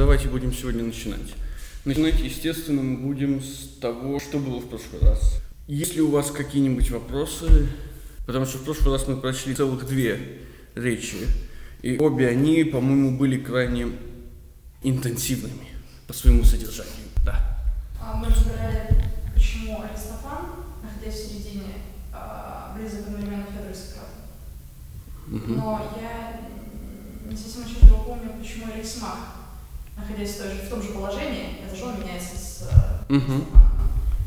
давайте будем сегодня начинать. Начинать, естественно, мы будем с того, что было в прошлый раз. Есть ли у вас какие-нибудь вопросы? Потому что в прошлый раз мы прочли целых две речи, и обе они, по-моему, были крайне интенсивными по своему содержанию. Да. А, Мы разбирали, почему Аристофан, находясь в середине, а, близок одновременно Сократу. Мгм. Но я не совсем отчетливо помню, почему Эриксмах, находясь в, той же- в том же положении, это же он меняется с э, Мгм. Аристофаном,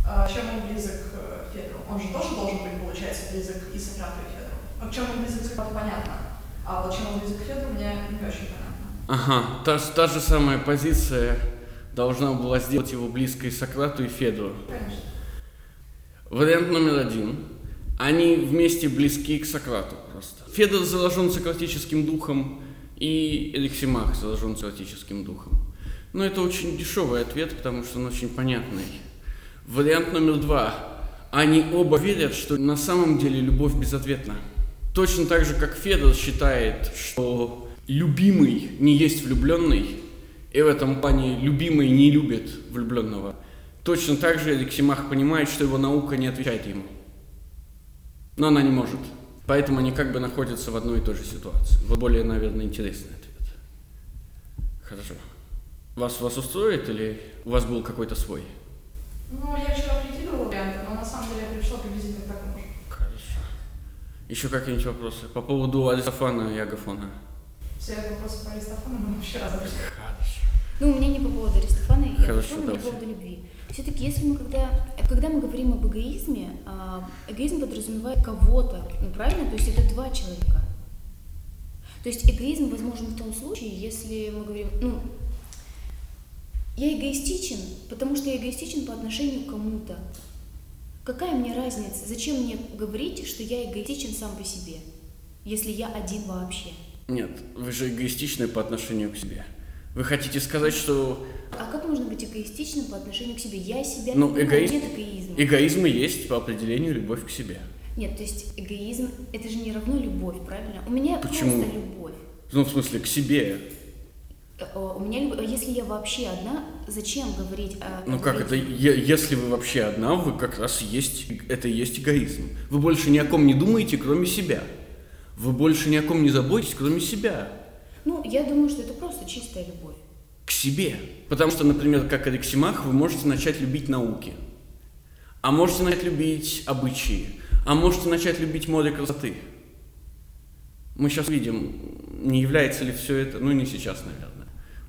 а, чем он близок к э, Федору. Он же тоже должен быть, получается, близок и Сократу, и Федору. А чем он близок к Сократу, понятно. А вот чем он близок к Федору, мне не очень понятно. Ага, та, та же самая позиция должна была сделать его близкой Сократу и Федору. Конечно. Вариант номер один. Они вместе близки к Сократу просто. Федор заражен сократическим духом, и Эликсимах заражен сократическим духом. Но это очень дешевый ответ, потому что он очень понятный. Вариант номер два. Они оба верят, что на самом деле любовь безответна. Точно так же, как Федор считает, что любимый не есть влюбленный, и в этом плане любимый не любит влюбленного. Точно так же Алексимах понимает, что его наука не отвечает ему. Но она не может. Поэтому они как бы находятся в одной и той же ситуации. Вот более, наверное, интересный ответ. Хорошо. Вас, вас устроит или у вас был какой-то свой? Ну, я вчера прикидывала варианты, но на самом деле я пришла приблизительно к такому же. Хорошо. Еще какие-нибудь вопросы? По поводу Аристофана и Агафона. Все вопросы по Аристофану мы вообще разобрали. Хорошо. Ну, у меня не по поводу Аристофана и Хорошо, не давайте. по поводу любви. Все-таки, если мы когда, когда мы говорим об эгоизме, а, эгоизм подразумевает кого-то, ну правильно? То есть это два человека. То есть эгоизм возможен в том случае, если мы говорим, ну, я эгоистичен, потому что я эгоистичен по отношению к кому-то. Какая мне разница? Зачем мне говорить, что я эгоистичен сам по себе, если я один вообще? Нет, вы же эгоистичны по отношению к себе. Вы хотите сказать, что А как можно быть эгоистичным по отношению к себе? Я себя Ну, не нет эгоизма. эгоизм и есть по определению любовь к себе? Нет, то есть эгоизм это же не равно любовь, правильно? У меня Почему? просто любовь. Ну, в смысле, к себе. Э, э, У меня. А если я вообще одна, зачем говорить о Ну как это, если вы вообще одна, вы как раз есть, это и есть эгоизм. Вы больше ни о ком не думаете, кроме себя. Вы больше ни о ком не заботитесь, кроме себя. Ну, я думаю, что это просто чистая любовь. К себе. Потому что, например, как Алексимах, вы можете начать любить науки. А можете начать любить обычаи. А можете начать любить море красоты. Мы сейчас видим, не является ли все это, ну не сейчас, наверное,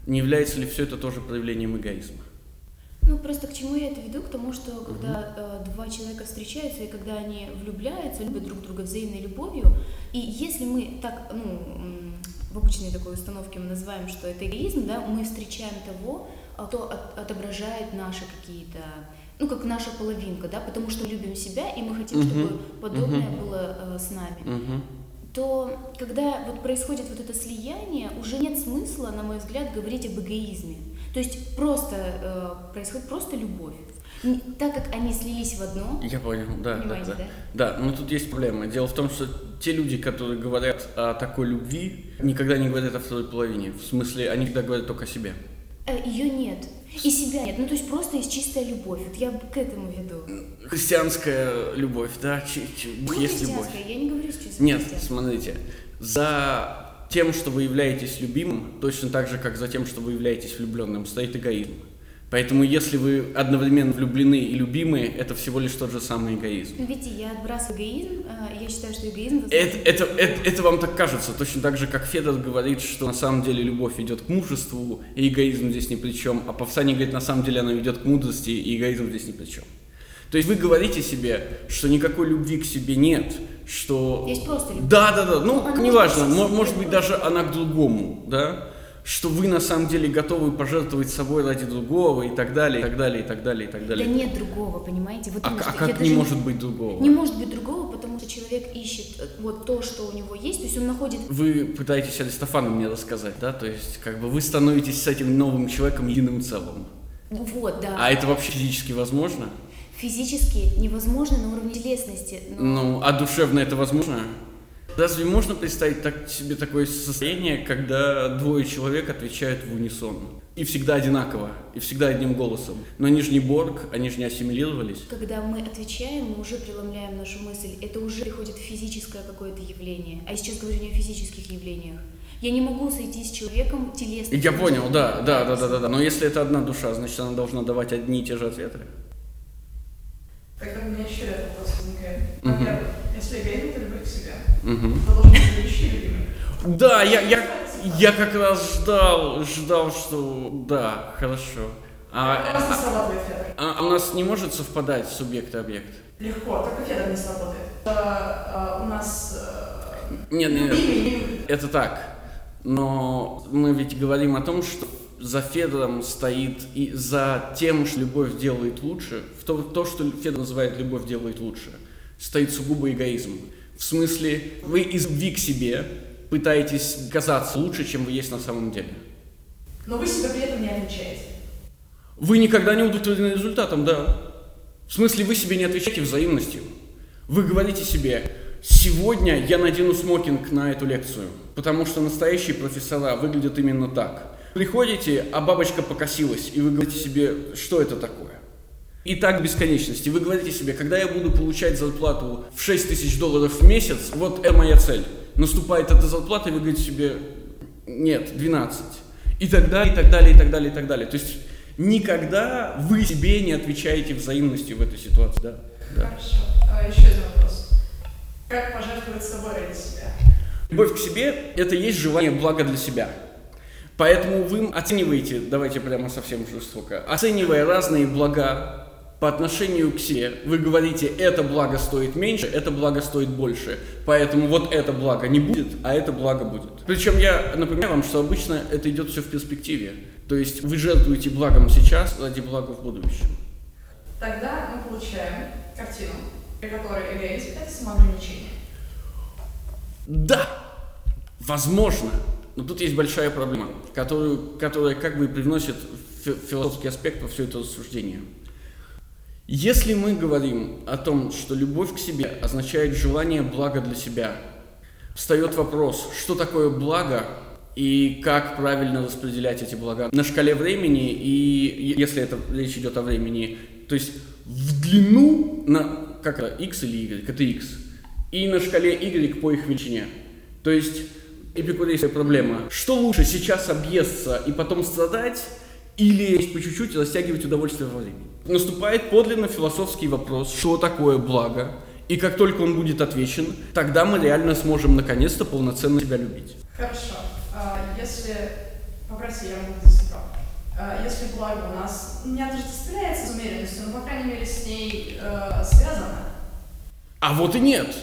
не является ли все это тоже проявлением эгоизма. Ну, просто к чему я это веду? К тому, что когда э, два человека встречаются, и когда они влюбляются, любят друг друга взаимной любовью, и если мы так, ну, в обычной такой установке мы называем, что это эгоизм, да, мы встречаем того, а, кто от- отображает наши какие-то, ну, как наша половинка, да, потому что любим себя, и мы хотим, чтобы подобное было э, с нами. То когда вот происходит вот это слияние, уже нет смысла, на мой взгляд, говорить об эгоизме. То есть просто э, происходит просто любовь. Не- так как они слились в одно, Я понял, да, да, да. да? Да, но тут есть проблема. Дело в том, что те люди, которые говорят о такой любви, никогда не говорят о второй половине. В смысле, они всегда говорят только о себе. ее нет. И себя нет. Ну, то есть просто есть чистая любовь. Вот я к этому веду. Христианская любовь, да, чи- чи- Ну, есть любовь. я не говорю сейчас Нет, смотрите, за тем, что вы являетесь любимым, точно так же, как за тем, что вы являетесь влюбленным, стоит эгоизм. Поэтому, если вы одновременно влюблены и любимы, это всего лишь тот же самый эгоизм. Ну, видите, я отбрасываю эгоизм. э, Я считаю, что эгоизм... Это, это, это, это вам так кажется, точно так же, как Федор говорит, что на самом деле любовь ведет к мужеству, и эгоизм здесь ни при чем, а Павсаний говорит, на самом деле она ведет к мудрости, и эгоизм здесь ни при чем. То есть вы говорите себе, что никакой любви к себе нет, что... Есть просто любовь. Да, да, да, ну, Ну, неважно, может мо- быть даже она к другому, да, что вы на самом деле готовы пожертвовать собой ради другого и так далее, и так далее, и так далее, и так Да далее. нет другого, понимаете? Вот а, а как не может быть другого? Не может быть другого, потому что человек ищет э, вот то, что у него есть, то есть он находит Вы пытаетесь Аристофана мне рассказать, да? То есть, как бы вы становитесь с этим новым человеком единым целым. вот, да. А это вообще физически возможно? Физически невозможно на уровне телесности, но Ну, а душевно это возможно? Разве можно представить так, себе такое состояние, когда двое человек отвечают в унисон? И всегда одинаково, и всегда одним голосом. Но они же не Борг, они же не ассимилировались. Когда мы отвечаем, мы уже преломляем нашу мысль. Это уже приходит физическое какое-то явление. А я сейчас говорю не о физических явлениях. Я не могу сойти с человеком телесно. Я понял, да, да, да, да, да, да. Но если это одна душа, значит она должна давать одни и те же ответы. Тогда у меня еще ряд вопросов возникает. Во-первых, если эгоизм это любовь к себе, то должен быть любящий любимый. Да, я, я, я как раз ждал, ждал, что да, хорошо. А, У нас не а- срабатывает Федор. а у нас не может совпадать субъект и объект? Легко, только Федор не сработает. А, а, у нас э, Нет, нет, нет. Это так. Но мы ведь говорим о том, что за Федором стоит и за тем, что любовь делает лучше, в то, то, что Федор называет любовь делает лучше, стоит сугубо эгоизм. В смысле, вы из любви к себе пытаетесь казаться лучше, чем вы есть на самом деле. но вы себе при этом не отвечаете. Вы никогда не удовлетворены результатом, да. В смысле, вы себе не отвечаете взаимностью. Вы говорите себе, сегодня я надену смокинг на эту лекцию, потому что настоящие профессора выглядят именно так. Приходите, а бабочка покосилась, и вы говорите себе, что это такое. И так бесконечности. Вы говорите себе, когда я буду получать зарплату в 6 тысяч долларов в месяц, вот это моя цель. Наступает эта зарплата, и вы говорите себе, нет, 12. И так далее, и так далее, и так далее, и так далее. То есть никогда вы себе не отвечаете взаимностью в этой ситуации, да? да. Хорошо. А, еще один вопрос. Как пожертвовать собой ради себя? Любовь к себе – это есть желание блага для себя. Поэтому вы оцениваете, давайте прямо совсем жестоко, оценивая разные блага по отношению к себе, вы говорите, это благо стоит меньше, это благо стоит больше. Поэтому вот это благо не будет, а это благо будет. Причем я напоминаю вам, что обычно это идет все в перспективе. То есть вы жертвуете благом сейчас ради блага в будущем. Тогда мы получаем картину, при которой эгоизм – это самоограничение. Да, возможно. Но тут есть большая проблема, которую, которая как бы привносит фи- философский аспект во все это рассуждение. Если мы говорим о том, что любовь к себе означает желание блага для себя, встает вопрос, что такое благо и как правильно распределять эти блага на шкале времени и если это речь идет о времени, то есть в длину на как это x или y, это x, и на шкале y по их величине. То есть эпикурейская проблема. Что лучше сейчас объесться и потом страдать, или по чуть-чуть растягивать удовольствие во времени? Наступает подлинно философский вопрос, что такое благо, и как только он будет отвечен, тогда мы реально сможем наконец-то полноценно себя любить. Хорошо. А, Если, попроси, я могу. А, Если благо у нас не отождествляется с умеренностью, но, по крайней мере, с ней э, связано, А вот и нет.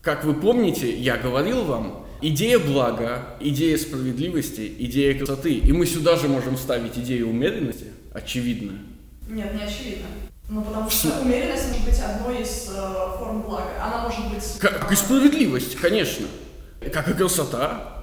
Как вы помните, я говорил вам, идея блага, идея справедливости, идея красоты. И мы сюда же можем ставить идею умеренности, очевидно. нет, не очевидно. Ну, потому что умеренность может быть одной из э, форм блага. Она может быть... Как и справедливость, конечно. Как и красота.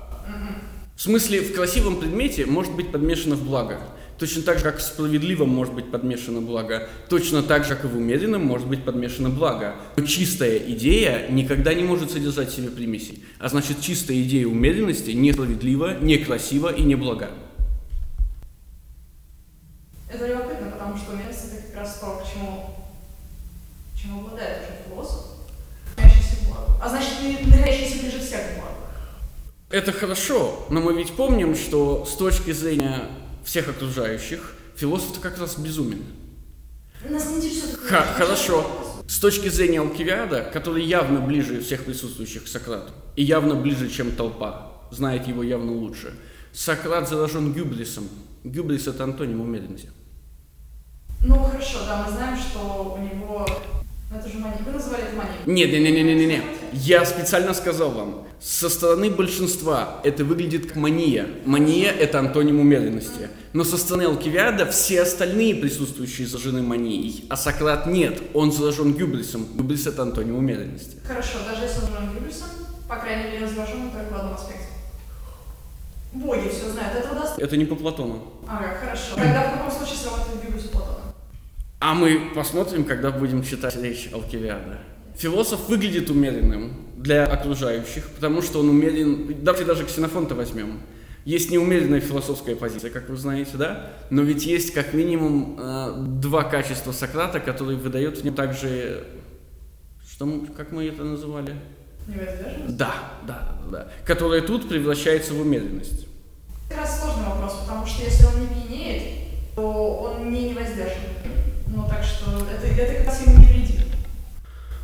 В смысле, в красивом предмете может быть подмешано в благо. Точно так же, как в справедливом может быть подмешано благо. Точно так же, как и в умеренном может быть подмешано благо. Но чистая идея никогда не может содержать в себе примесей. А значит, чистая идея умеренности несправедлива, некрасива и не блага. Это любопытно, потому что умеренность это как раз то, к чему, чем обладает уже философ. А значит, находящийся ближе всех к благу. Это хорошо, но мы ведь помним, что с точки зрения всех окружающих, философ как раз безумен. Нас не интересует... хорошо. С точки зрения Алкивиада, который явно ближе всех присутствующих к Сократу, и явно ближе, чем толпа, знает его явно лучше, Сократ заражен гюблисом. Гюблис – это антоним умеренности. Ну, хорошо, да, мы знаем, что у него... Ну, это же мания. Вы называли это манией. Нет, не, не, не, не, не, не. Я специально сказал вам, со стороны большинства это выглядит как мания. Мания – это антоним умеренности. Но со стороны Алкивиада все остальные присутствующие заражены манией, а Сократ нет, он заражен гюблисом. Гюблис – это антоним умеренности. Хорошо, даже если он назовем Гюбельсом, по крайней мере, возражен только в одном аспекте. Боги все знают, этого достаточно. Это не по Платону. Ага, хорошо. Тогда в каком случае сработает Гюбельс у Платона? А мы посмотрим, когда будем читать речь Алкивиада. Философ выглядит умеренным для окружающих, потому что он умерен, давайте даже ксенофонта возьмем. Есть неумеренная философская позиция, как вы знаете, да? Но ведь есть как минимум э, два качества Сократа, которые выдают в нем также, что как мы это называли? Невоздержанность? Да, да, да, которые тут превращаются в умеренность. Как раз сложный вопрос, потому что если он не пьянеет, то он не невоздержан. Ну, так что это, это как раз не вредит.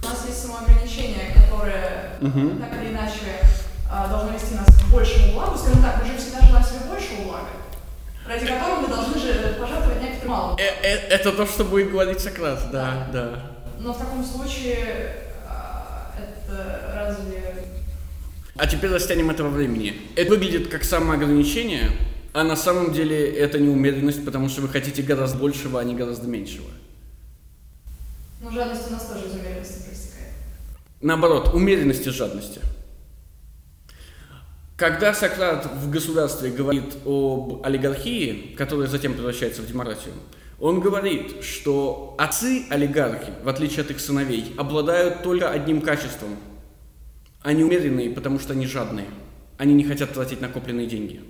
У нас есть самоограничение, которое Мгм. так или иначе а, должно вести нас к большему благу. Скажем так, мы же всегда желаем себе большего блага, ради которого мы должны же пожертвовать некоторым малым. Э, э, это то, что будет говорить Сократ, да, да. Но в таком случае а, это разве... А теперь растянем это во времени. Это выглядит как самоограничение, а на самом деле это неумеренность, потому что вы хотите гораздо большего, а не гораздо меньшего. Ну, жадность у нас тоже из умеренности проистекает. Наоборот, умеренность из жадности. Когда Сократ в государстве говорит об олигархии, которая затем превращается в демократию, он говорит, что отцы-олигархи, в отличие от их сыновей, обладают только одним качеством. Они умеренные, потому что они жадные. Они не хотят тратить накопленные деньги.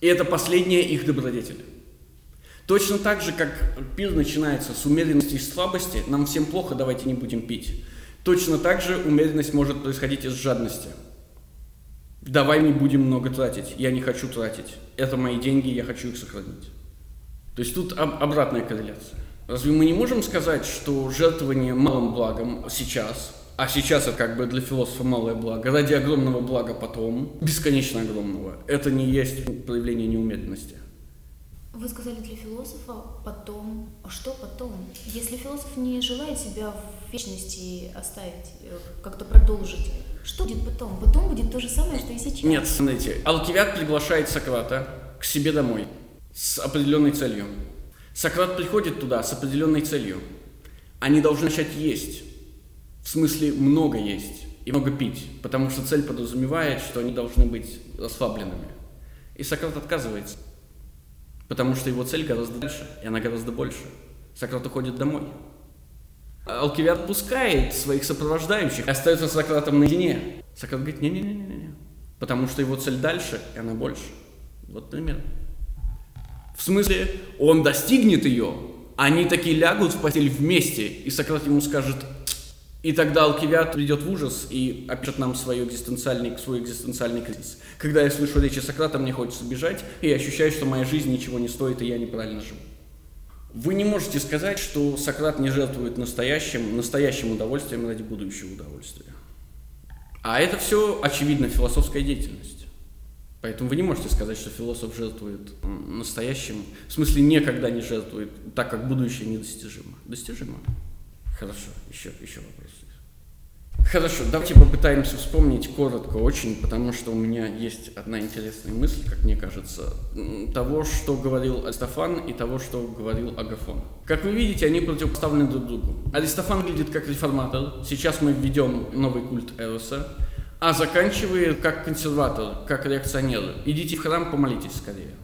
И это последняя их добродетель. Точно так же, как пир начинается с умеренности и слабости, нам всем плохо, давайте не будем пить. Точно так же умеренность может происходить из жадности. Давай не будем много тратить, я не хочу тратить. Это мои деньги, я хочу их сохранить. То есть тут об- обратная корреляция. Разве мы не можем сказать, что жертвование малым благом сейчас, а сейчас это как бы для философа малое благо, ради огромного блага потом, бесконечно огромного, это не есть проявление неумеренности? Вы сказали для философа потом. А что потом? Если философ не желает себя в вечности оставить, э, как-то продолжить, что будет потом? Потом будет то же самое, что и сейчас. Нет, смотрите, Алкивиад приглашает Сократа к себе домой с определенной целью. Сократ приходит туда с определенной целью. Они должны начать есть. В смысле, много есть и много пить, потому что цель подразумевает, что они должны быть расслабленными. И Сократ отказывается, потому что его цель гораздо дальше, и она гораздо больше. Сократ уходит домой. Алкивиад пускает своих сопровождающих, и остается с Сократом наедине. Сократ говорит, не-не-не-не, потому что его цель дальше, и она больше. Вот пример. В смысле, он достигнет ее, они такие лягут в постель вместе, и Сократ ему скажет, и тогда Алкивиад придет в ужас и опишет нам свой экзистенциальный, свой экзистенциальный кризис. Когда я слышу речи Сократа, мне хочется бежать, и я ощущаю, что моя жизнь ничего не стоит, и я неправильно живу. Вы не можете сказать, что Сократ не жертвует настоящим, настоящим удовольствием ради будущего удовольствия. А это все, очевидно, философская деятельность. Поэтому вы не можете сказать, что философ жертвует настоящим, в смысле никогда не жертвует, так как будущее недостижимо. Достижимо. Хорошо, еще, еще вопрос. Хорошо, давайте попытаемся вспомнить коротко очень, потому что у меня есть одна интересная мысль, как мне кажется, того, что говорил Аристофан и того, что говорил Агафон. Как вы видите, они противопоставлены друг другу. Аристофан выглядит как реформатор, сейчас мы введем новый культ Эроса, а заканчивает как консерватор, как реакционер. Идите в храм, помолитесь скорее.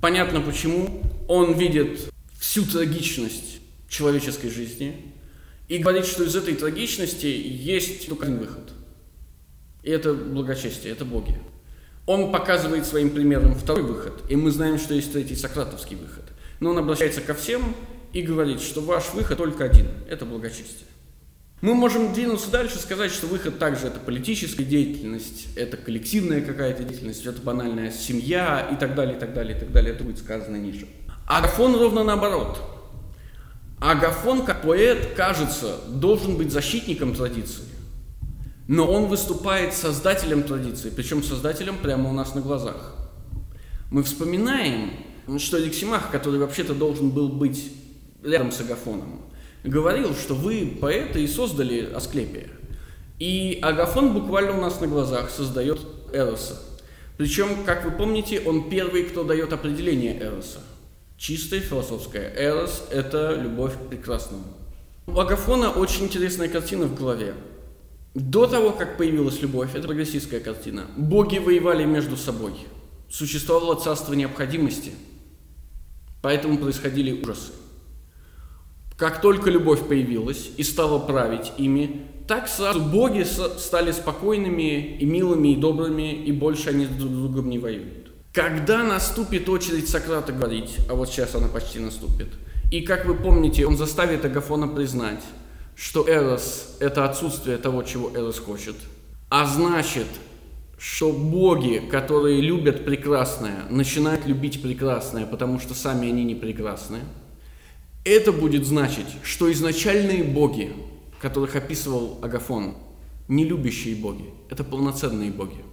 Понятно почему. Он видит всю трагичность человеческой жизни и говорит, что из этой трагичности есть только один выход. И это благочестие, это боги. Он показывает своим примером второй выход, и мы знаем, что есть третий сократовский выход. Но он обращается ко всем и говорит, что ваш выход только один – это благочестие. Мы можем двинуться дальше, сказать, что выход также это политическая деятельность, это коллективная какая-то деятельность, это банальная семья и так далее, и так далее, и так далее. Это будет сказано ниже. Агафон ровно наоборот. Агафон, как поэт, кажется, должен быть защитником традиции. Но он выступает создателем традиции, причем создателем прямо у нас на глазах. Мы вспоминаем, что Алексимах, который вообще-то должен был быть рядом с Агафоном, говорил, что вы, поэты, и создали Асклепия. И Агафон буквально у нас на глазах создает Эроса. Причем, как вы помните, он первый, кто дает определение Эроса. Чистая философская. Эрос – это любовь к прекрасному. У Агафона очень интересная картина в голове. До того, как появилась любовь, это прогрессистская картина, боги воевали между собой. Существовало царство необходимости, поэтому происходили ужасы. Как только любовь появилась и стала править ими, так сразу боги стали спокойными и милыми и добрыми, и больше они друг с другом не воюют. Когда наступит очередь Сократа говорить, а вот сейчас она почти наступит, и как вы помните, он заставит Агафона признать, что Эрос – это отсутствие того, чего Эрос хочет, а значит, что боги, которые любят прекрасное, начинают любить прекрасное, потому что сами они не прекрасны. Это будет значить, что изначальные боги, которых описывал Агафон, не любящие боги, это полноценные боги.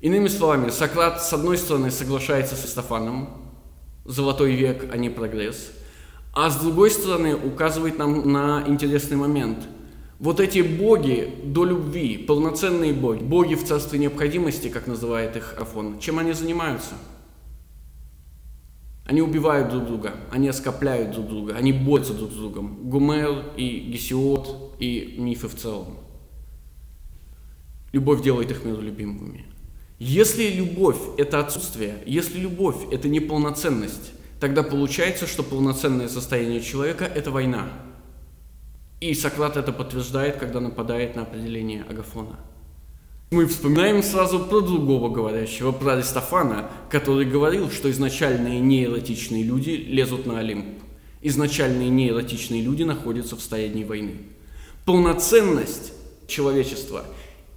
Иными словами, Сократ, с одной стороны, соглашается с Стефаном, золотой век, а не прогресс, а с другой стороны, указывает нам на интересный момент. Вот эти боги до любви, полноценные боги, боги в царстве необходимости, как называет их Афон, чем они занимаются – они убивают друг друга, они оскопляют друг друга, они борются друг с другом. Гумер и Гесиод и мифы в целом. Любовь делает их между любимыми. Если любовь – это отсутствие, если любовь – это неполноценность, тогда получается, что полноценное состояние человека – это война. И Сократ это подтверждает, когда нападает на определение Агафона – мы вспоминаем сразу про другого говорящего, про Аристофана, который говорил, что изначальные неэротичные люди лезут на Олимп. Изначальные неэротичные люди находятся в состоянии войны. Полноценность человечества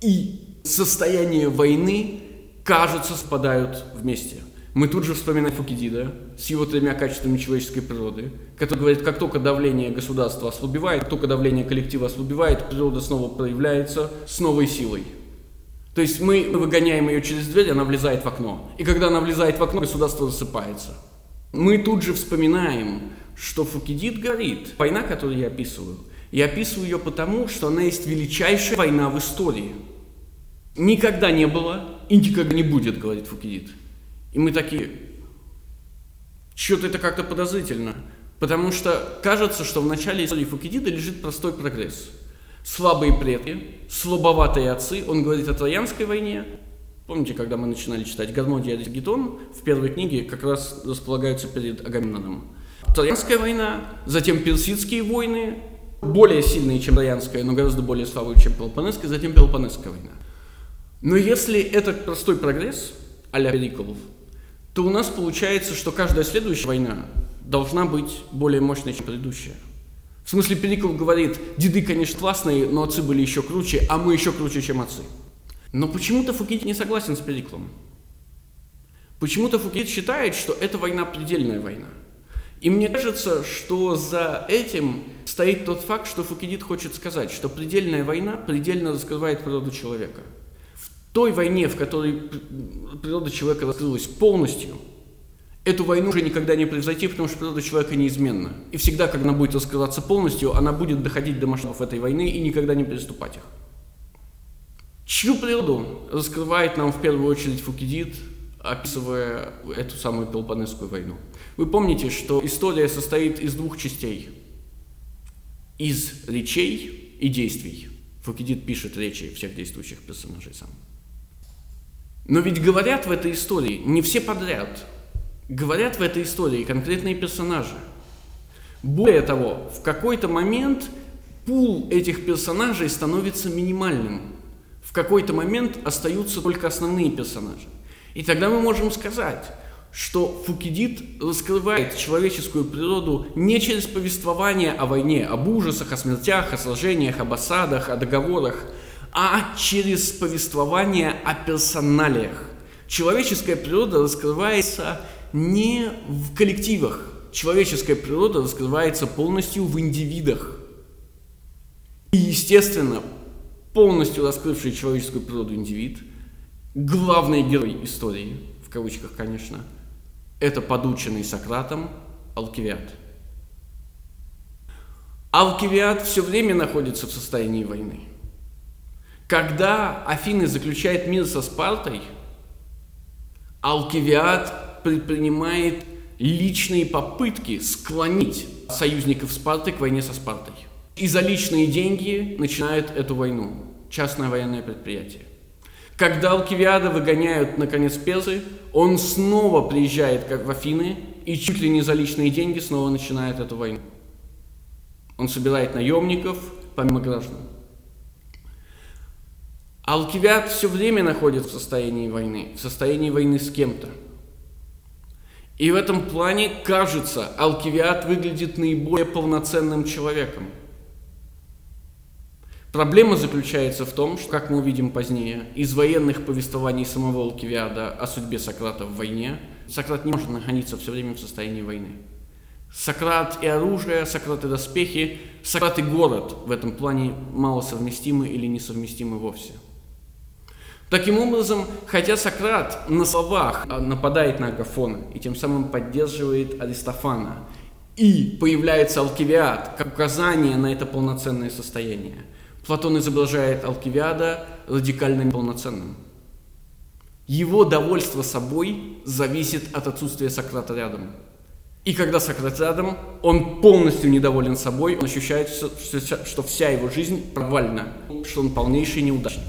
и состояние войны, кажется, спадают вместе. Мы тут же вспоминаем Фукидида с его тремя качествами человеческой природы, который говорит, как только давление государства ослабевает, только давление коллектива ослабевает, природа снова проявляется с новой силой – то есть мы выгоняем ее через дверь, она влезает в окно. И когда она влезает в окно, государство засыпается. Мы тут же вспоминаем, что Фукидид говорит, война, которую я описываю, я описываю ее потому, что она есть величайшая война в истории. Никогда не было и никогда не будет, говорит Фукидид. И мы такие, что-то это как-то подозрительно. Потому что кажется, что в начале истории Фукидида лежит простой прогресс – слабые предки, слабоватые отцы. Он говорит о Троянской войне. Помните, когда мы начинали читать Гармодия и Гетон, в первой книге как раз располагаются перед Агамемноном. Троянская война, затем персидские войны, более сильные, чем Троянская, но гораздо более слабые, чем Пелопонесская, затем Пелопонесская война. Но если это простой прогресс, а-ля Периколов, то у нас получается, что каждая следующая война должна быть более мощной, чем предыдущая. В смысле, Перикл говорит, деды, конечно, классные, но отцы были еще круче, а мы еще круче, чем отцы. Но почему-то Фукит не согласен с Периклом. Почему-то Фукит считает, что это война предельная война. И мне кажется, что за этим стоит тот факт, что Фукидид хочет сказать, что предельная война предельно раскрывает природу человека. Той войне, в которой природа человека раскрылась полностью – Эту войну уже никогда не превзойти, потому что природа человека неизменна. И всегда, когда она будет раскрываться полностью, она будет доходить до масштабов этой войны и никогда не переступать их. Чью природу раскрывает нам в первую очередь Фукидид, описывая эту самую Пелопонесскую войну? Вы помните, что история состоит из двух частей. Из речей и действий. Фукидид пишет речи всех действующих персонажей сам. Но ведь говорят в этой истории не все подряд – говорят в этой истории конкретные персонажи. Более того, в какой-то момент пул этих персонажей становится минимальным. В какой-то момент остаются только основные персонажи. И тогда мы можем сказать, что Фукидид раскрывает человеческую природу не через повествование о войне, об ужасах, о смертях, о сражениях, об осадах, о договорах, а через повествование о персоналиях. Человеческая природа раскрывается не в коллективах. Человеческая природа раскрывается полностью в индивидах. И, естественно, полностью раскрывший человеческую природу индивид, главный герой истории, в кавычках, конечно, это подученный Сократом Алкивиад. Алкивиад все время находится в состоянии войны. Когда Афины заключает мир со Спартой, Алкивиад предпринимает личные попытки склонить союзников Спарты к войне со Спартой. И за личные деньги начинает эту войну. Частное военное предприятие. Когда Алкивиада выгоняют, наконец, персы, он снова приезжает как в Афины и чуть ли не за личные деньги снова начинает эту войну. Он собирает наемников помимо граждан. Алкивиад все время находится в состоянии войны, в состоянии войны с кем-то. И в этом плане, кажется, Алкивиад выглядит наиболее полноценным человеком. Проблема заключается в том, что, как мы увидим позднее, из военных повествований самого Алкивиада о судьбе Сократа в войне, Сократ не может находиться все время в состоянии войны. Сократ и оружие, Сократ и доспехи, Сократ и город в этом плане малосовместимы или несовместимы вовсе. Таким образом, хотя Сократ на словах нападает на Агафона и тем самым поддерживает Аристофана, и появляется Алкивиад как указание на это полноценное состояние, Платон изображает Алкивиада радикально полноценным. Его довольство собой зависит от отсутствия Сократа рядом. И когда Сократ рядом, он полностью недоволен собой, он ощущает, что вся его жизнь провальна, что он полнейший неудачник.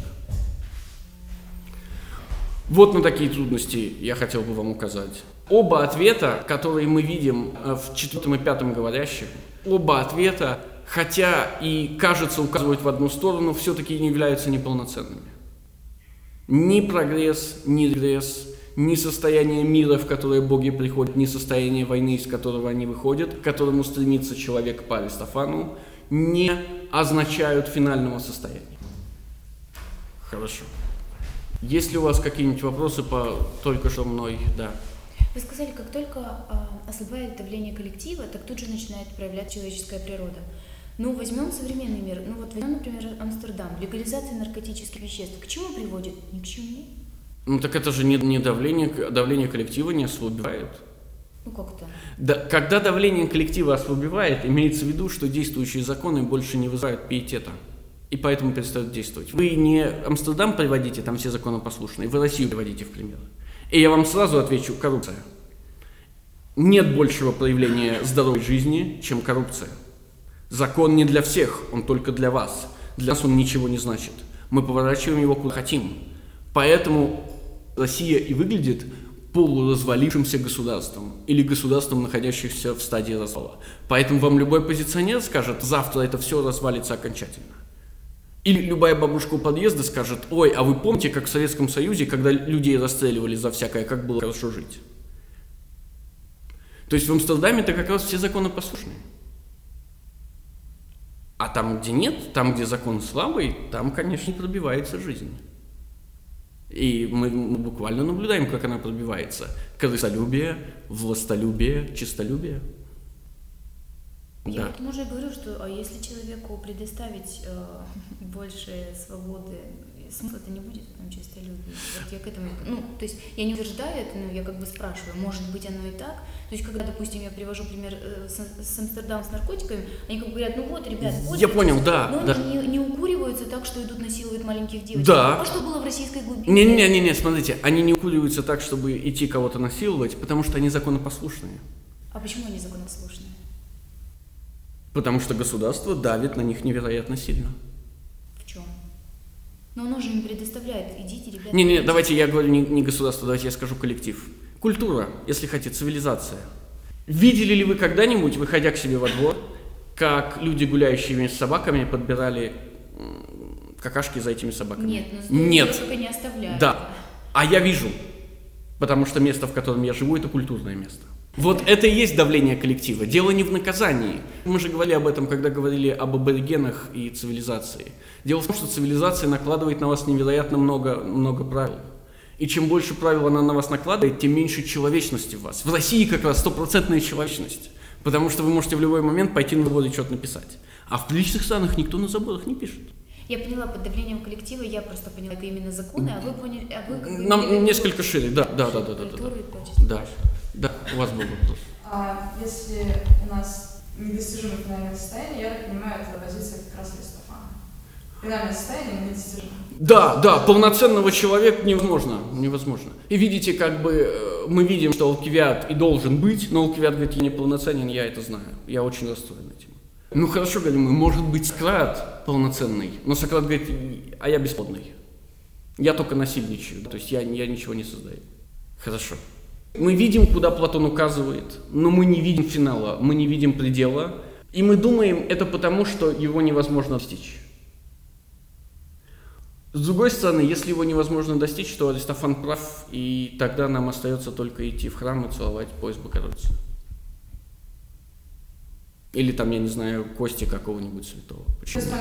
Вот на такие трудности я хотел бы вам указать. Оба ответа, которые мы видим э, в четвертом и пятом говорящих, оба ответа, хотя и кажется указывают в одну сторону, все-таки не являются неполноценными. Ни прогресс, ни регресс, ни состояние мира, в которое боги приходят, ни состояние войны, из которого они выходят, к которому стремится человек по Аристофану, не означают финального состояния. Хорошо. Есть ли у вас какие-нибудь вопросы по только что мной? Да. Вы сказали, как только э, ослабевает давление коллектива, так тут же начинает проявлять человеческая природа. Ну, возьмем современный мир. Ну, вот возьмем, например, Амстердам. Легализация наркотических веществ. К чему приводит? Ни к чему. Ну, так это же не, не давление, давление коллектива не ослабевает. Ну, как то Да, когда давление коллектива ослабевает, имеется в виду, что действующие законы больше не вызывают пиетета и поэтому перестают действовать. Вы не Амстердам приводите, там все законопослушные, вы Россию приводите в пример. И я вам сразу отвечу, коррупция. Нет большего проявления здоровой жизни, чем коррупция. Закон не для всех, он только для вас. Для нас он ничего не значит. Мы поворачиваем его куда хотим. Поэтому Россия и выглядит полуразвалившимся государством или государством, находящимся в стадии развала. Поэтому вам любой позиционер скажет, завтра это все развалится окончательно. Или любая бабушка у подъезда скажет, ой, а вы помните, как в Советском Союзе, когда людей расстреливали за всякое, как было хорошо жить? То есть в Амстердаме-то как раз все законы послушные. А там, где нет, там, где закон слабый, там, конечно, пробивается жизнь. И мы буквально наблюдаем, как она пробивается. Крысолюбие, властолюбие, чистолюбие – я да. вот уже говорю, что а если человеку предоставить э, больше свободы, смысла это не будет в этом честолюбии. Вот я к этому, ну, то есть я не утверждаю это, но я как бы спрашиваю, может быть оно и так. То есть когда, допустим, я привожу пример э, с, с Амстердамом с наркотиками, они как бы говорят, ну вот, ребят, я понял, да, но да. не, не укуриваются так, что идут насилуют маленьких девочек. Да. А что было в российской глубине? Не-не-не, не, смотрите, они не укуриваются так, чтобы идти кого-то насиловать, потому что они законопослушные. А почему они законопослушные? Потому что государство давит на них невероятно сильно. В чем? Но оно же им предоставляет, идите, ребята. Не-не, давайте я говорю не, не государство, давайте я скажу коллектив. Культура, если хотите, цивилизация. Видели ли вы когда-нибудь, выходя к себе во двор, как люди, гуляющие с собаками, подбирали какашки за этими собаками? Нет, но Нет. только не оставляют. Да. А я вижу, потому что место, в котором я живу, это культурное место. Вот это и есть давление коллектива. Дело не в наказании. Мы же говорили об этом, когда говорили об аборигенах и цивилизации. Дело в том, что цивилизация накладывает на вас невероятно много, много правил. И чем больше правил она на вас накладывает, тем меньше человечности в вас. В России как раз стопроцентная человечность. Потому что вы можете в любой момент пойти на забор и что-то написать. А в приличных странах никто на заборах не пишет. Я поняла под давлением коллектива, я просто поняла, это именно законы, а вы поняли, а вы как бы Нам несколько шире, да, да, да, да, да, да. Да, да, у вас был вопрос. А если у нас недостижимо финальное состояние, я так понимаю, это позиция как раз Аристофана. Финальное состояние недостижимо. Да, да, полноценного человека невозможно, невозможно. И видите, как бы э, мы видим, что Алкивиад и должен быть, но Алкивиад говорит, я не полноценен, я это знаю. Я очень расстроен этим. Ну хорошо, говорим может быть Сократ полноценный, но Сократ говорит, а я бесплодный. Я только насильничаю, то есть я, я ничего не создаю. Хорошо. Мы видим, куда Платон указывает, но мы не видим финала, мы не видим предела. И мы думаем, это потому, что его невозможно достичь. С другой стороны, если его невозможно достичь, то Аристофан прав, и тогда нам остается только идти в храм и целовать пояс Богородицы. Или там, я не знаю, кости какого-нибудь святого. То есть там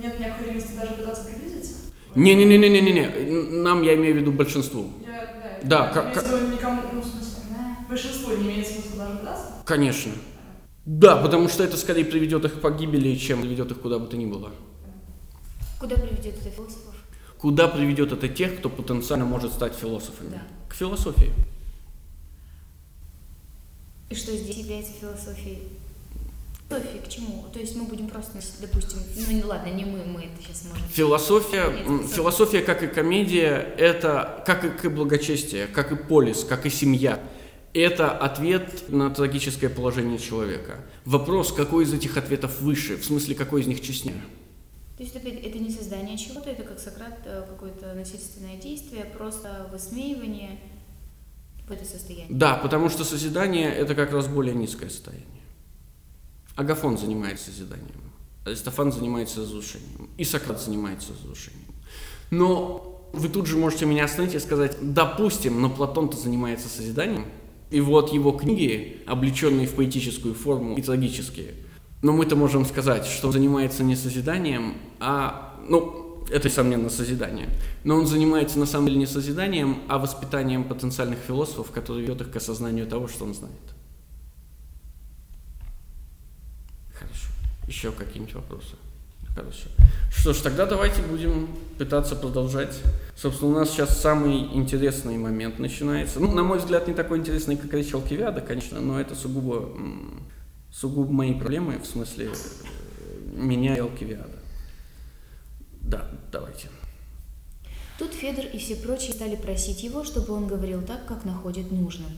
нет необходимости даже пытаться приблизиться? Не-не-не-не-не-не. Нам, я имею в виду большинству. Я, Да, я как- имею в виду никому, ну, в смысле, большинству не имеет смысла даже пытаться? Конечно. Да, потому что это скорее приведет их к погибели, чем приведет их куда бы то ни было. Куда приведет это философов? Куда приведет это тех, кто потенциально может стать философами? Да. К философии. И что здесь является философией? Философия к чему? То есть мы будем просто, допустим, ну ладно, не мы, мы это сейчас можем. Философия, Нет, философия. как и комедия, это как и благочестие, как и полис, как и семья. Это ответ на трагическое положение человека. Вопрос, какой из этих ответов выше, в смысле, какой из них честнее. То есть опять это не создание чего-то, это как Сократ э, какое-то насильственное действие, просто высмеивание в это состояние. Да, потому что созидание – это как раз более низкое состояние. Агафон занимается созиданием, Аристофан занимается разрушением, и Сократ занимается разрушением. Но вы тут же можете меня остановить и сказать, допустим, но Платон-то занимается созиданием, и вот его книги, облеченные в поэтическую форму и трагические. Но мы-то можем сказать, что он занимается не созиданием, а, ну, это, несомненно, созидание. Но он занимается на самом деле не созиданием, а воспитанием потенциальных философов, которые ведут их к осознанию того, что он знает. Хорошо. Еще какие-нибудь вопросы? Хорошо. Что ж, тогда давайте будем пытаться продолжать. Собственно, у нас сейчас самый интересный момент начинается. Ну, на мой взгляд, не такой интересный, как речь Алкивиада, конечно, но это сугубо, сугубо мои проблемы, в смысле э, меня и Алкивиада. Да, давайте. Тут Федор и все прочие стали просить его, чтобы он говорил так, как находит нужным.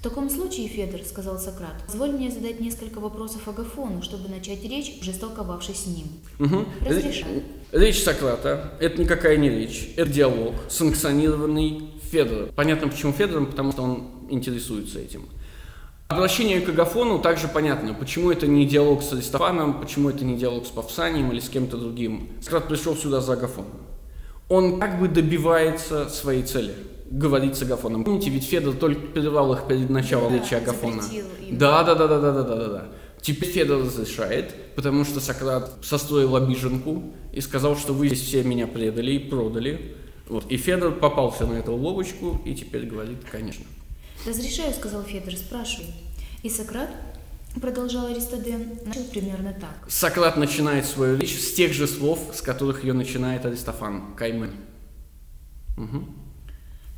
В таком случае, Федор, сказал Сократ, позволь мне задать несколько вопросов Агафону, чтобы начать речь, уже столковавшись с ним. Мгм. Разрешаю. Речь Сократа – это никакая не речь, это диалог, санкционированный Федором. Понятно, почему Федором, потому что он интересуется этим. Обращение к Агафону также понятно, почему это не диалог с Аристофаном, почему это не диалог с Павсанием или с кем-то другим. Сократ пришел сюда за Агафоном. Он как бы добивается своей цели, говорить с Агафоном. Помните, ведь Федор только перервал их перед началом Да, речи Агафона. Да, да, да, да, да, да, да, да, да. Теперь Федор разрешает, потому что Сократ состроил обиженку и сказал, что вы здесь все меня предали и продали. Вот. И Федор попался на эту ловочку и теперь говорит, конечно. «Разрешаю», — сказал Федор, — «спрашивай». И Сократ, продолжал Аристодем, начал примерно так. Сократ начинает свою речь с тех же слов, с которых ее начинает Аристофан, Каймен. Мгм.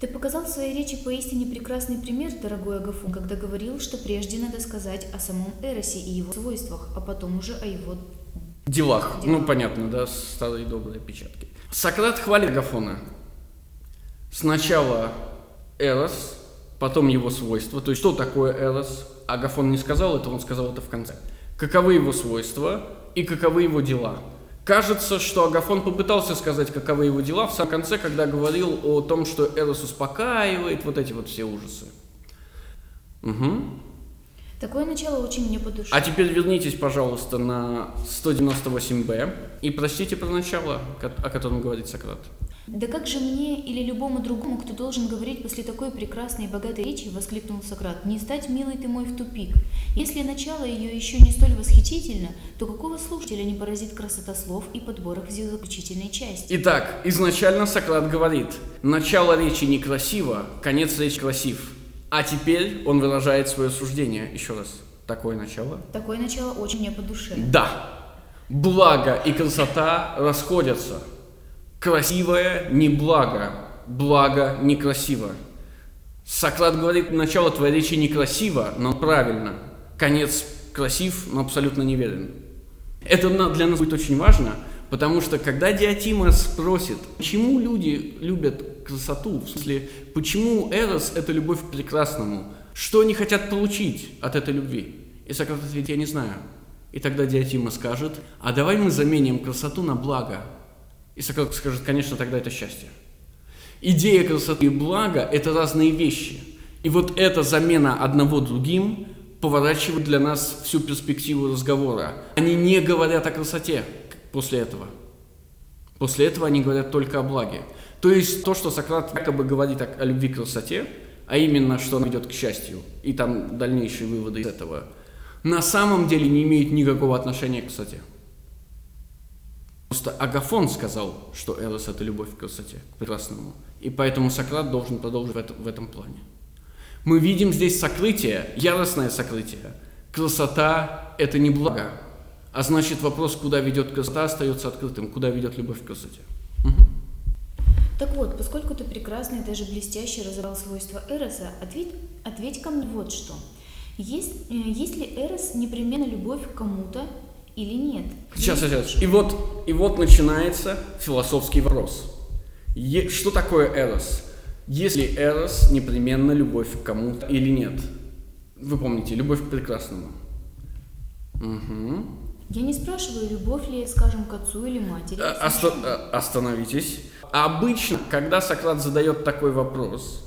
Ты показал в своей речи поистине прекрасный пример, дорогой Агафон, когда говорил, что прежде надо сказать о самом Эросе и его свойствах, а потом уже о его... Делах. Делах. Ну, понятно, да, старые добрые печатки. Сократ хвалит Агафона. Сначала Эрос, потом его свойства. То есть, что такое Эрос? Агафон не сказал это, он сказал это в конце. Каковы его свойства и каковы его дела. Кажется, что Агафон попытался сказать, каковы его дела в самом конце, когда говорил о том, что Эрос успокаивает, вот эти вот все ужасы. Мгм. Такое начало очень мне по душе. А теперь вернитесь, пожалуйста, на 198б и прочтите про начало, о котором говорит Сократ. «Да как же мне или любому другому, кто должен говорить после такой прекрасной и богатой речи, — воскликнул Сократ, — не стать, милый ты мой, в тупик? Если начало ее еще не столь восхитительно, то какого слушателя не поразит красота слов и подбор их в заключительной части? Итак, изначально Сократ говорит, начало речи некрасиво, конец речи красив. А теперь он выражает свое суждение. Еще раз, такое начало. Такое начало очень мне по душе. Да, благо и красота расходятся. Красивое не благо, благо некрасиво. Сократ говорит, начало твоей речи некрасиво, но правильно. Конец красив, но абсолютно неверен. Это для нас будет очень важно, потому что когда Диатима спросит, почему люди любят красоту, в смысле, почему Эрос – это любовь к прекрасному, что они хотят получить от этой любви? И Сократ ответит, я не знаю. И тогда Диатима скажет, а давай мы заменим красоту на благо. И Сократ скажет, конечно, тогда это счастье. Идея красоты и блага – это разные вещи. И вот эта замена одного другим поворачивают для нас всю перспективу разговора. Они не говорят о красоте после этого. После этого они говорят только о благе. То есть то, что Сократ якобы говорит о, о любви к красоте, а именно, что он ведет к счастью, и там дальнейшие выводы из этого, на самом деле не имеет никакого отношения к красоте. Просто Агафон сказал, что Эрос – это любовь к красоте, к прекрасному. И поэтому Сократ должен продолжить в, это, в этом плане. Мы видим здесь сокрытие, яростное сокрытие. Красота – это не благо, а значит вопрос, куда ведет красота, остается открытым, куда ведет любовь к красоте. Так вот, поскольку ты прекрасно и даже блестяще разобрал свойства Эроса, ответь, ответь ко мне вот что. Есть, э, есть ли Эрос непременно любовь к кому-то или нет? Сейчас, сейчас. И вот, и вот начинается философский вопрос. Е, что такое Эрос? Если Эрос непременно любовь к кому-то или нет? Вы помните, любовь к прекрасному. Угу. Я не спрашиваю, любовь ли, скажем, к отцу или матери. А, оста- а, остановитесь. Обычно, когда Сократ задает такой вопрос,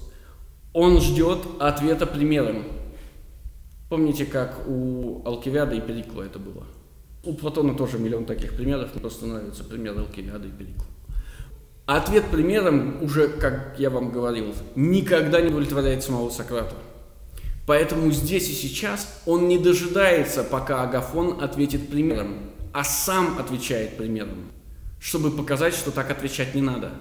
он ждет ответа примером. Помните, как у Алкивиада и Перикла это было? У Платона тоже миллион таких примеров, мне просто нравится пример Алкивиада и Перикла. Ответ примером, уже, как я вам говорил, никогда не удовлетворяет самого Сократа. Поэтому здесь и сейчас он не дожидается, пока Агафон ответит примером, а сам отвечает примером, чтобы показать, что так отвечать не надо.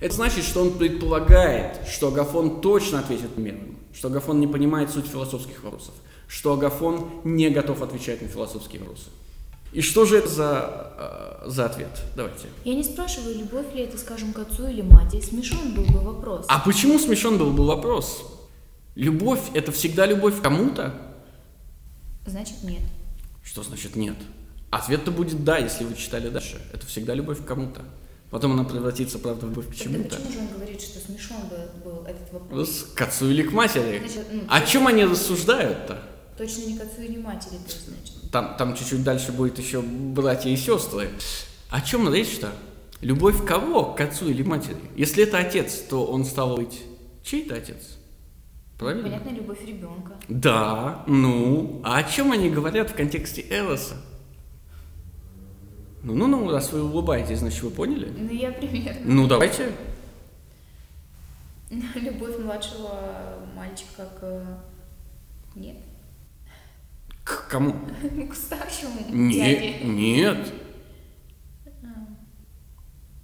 Это значит, что он предполагает, что Агафон точно ответит примером, что Агафон не понимает суть философских вопросов, что Агафон не готов отвечать на философские вопросы. И что же это за, э, за ответ? Давайте. Я не спрашиваю, любовь ли это, скажем, к отцу или матери. Смешон был бы вопрос. А почему смешон был бы вопрос? Любовь – это всегда любовь к кому-то? Значит, нет. Что значит нет? Ответ-то будет «да», если вы читали дальше. Это всегда любовь к кому-то. Потом она превратится, правда, в любовь к чему-то. почему же он говорит, что смешон был, был этот вопрос? К отцу или к матери? Значит, ну, О чем они рассуждают-то? Точно не к отцу и не матери, то есть, значит. Там, там чуть-чуть дальше будет еще братья и сестры. О чем речь-то? Любовь кого? К отцу или матери? Если это отец, то он стал быть чей-то отец. Правильно? Понятно, любовь ребенка. Да, ну, а о чем они говорят в контексте Эроса? Ну, ну, ну, раз вы улыбаетесь, значит, вы поняли? Ну, я примерно. Ну, давайте. Любовь младшего мальчика к... Нет. К кому? К старшему не, дяде. Нет.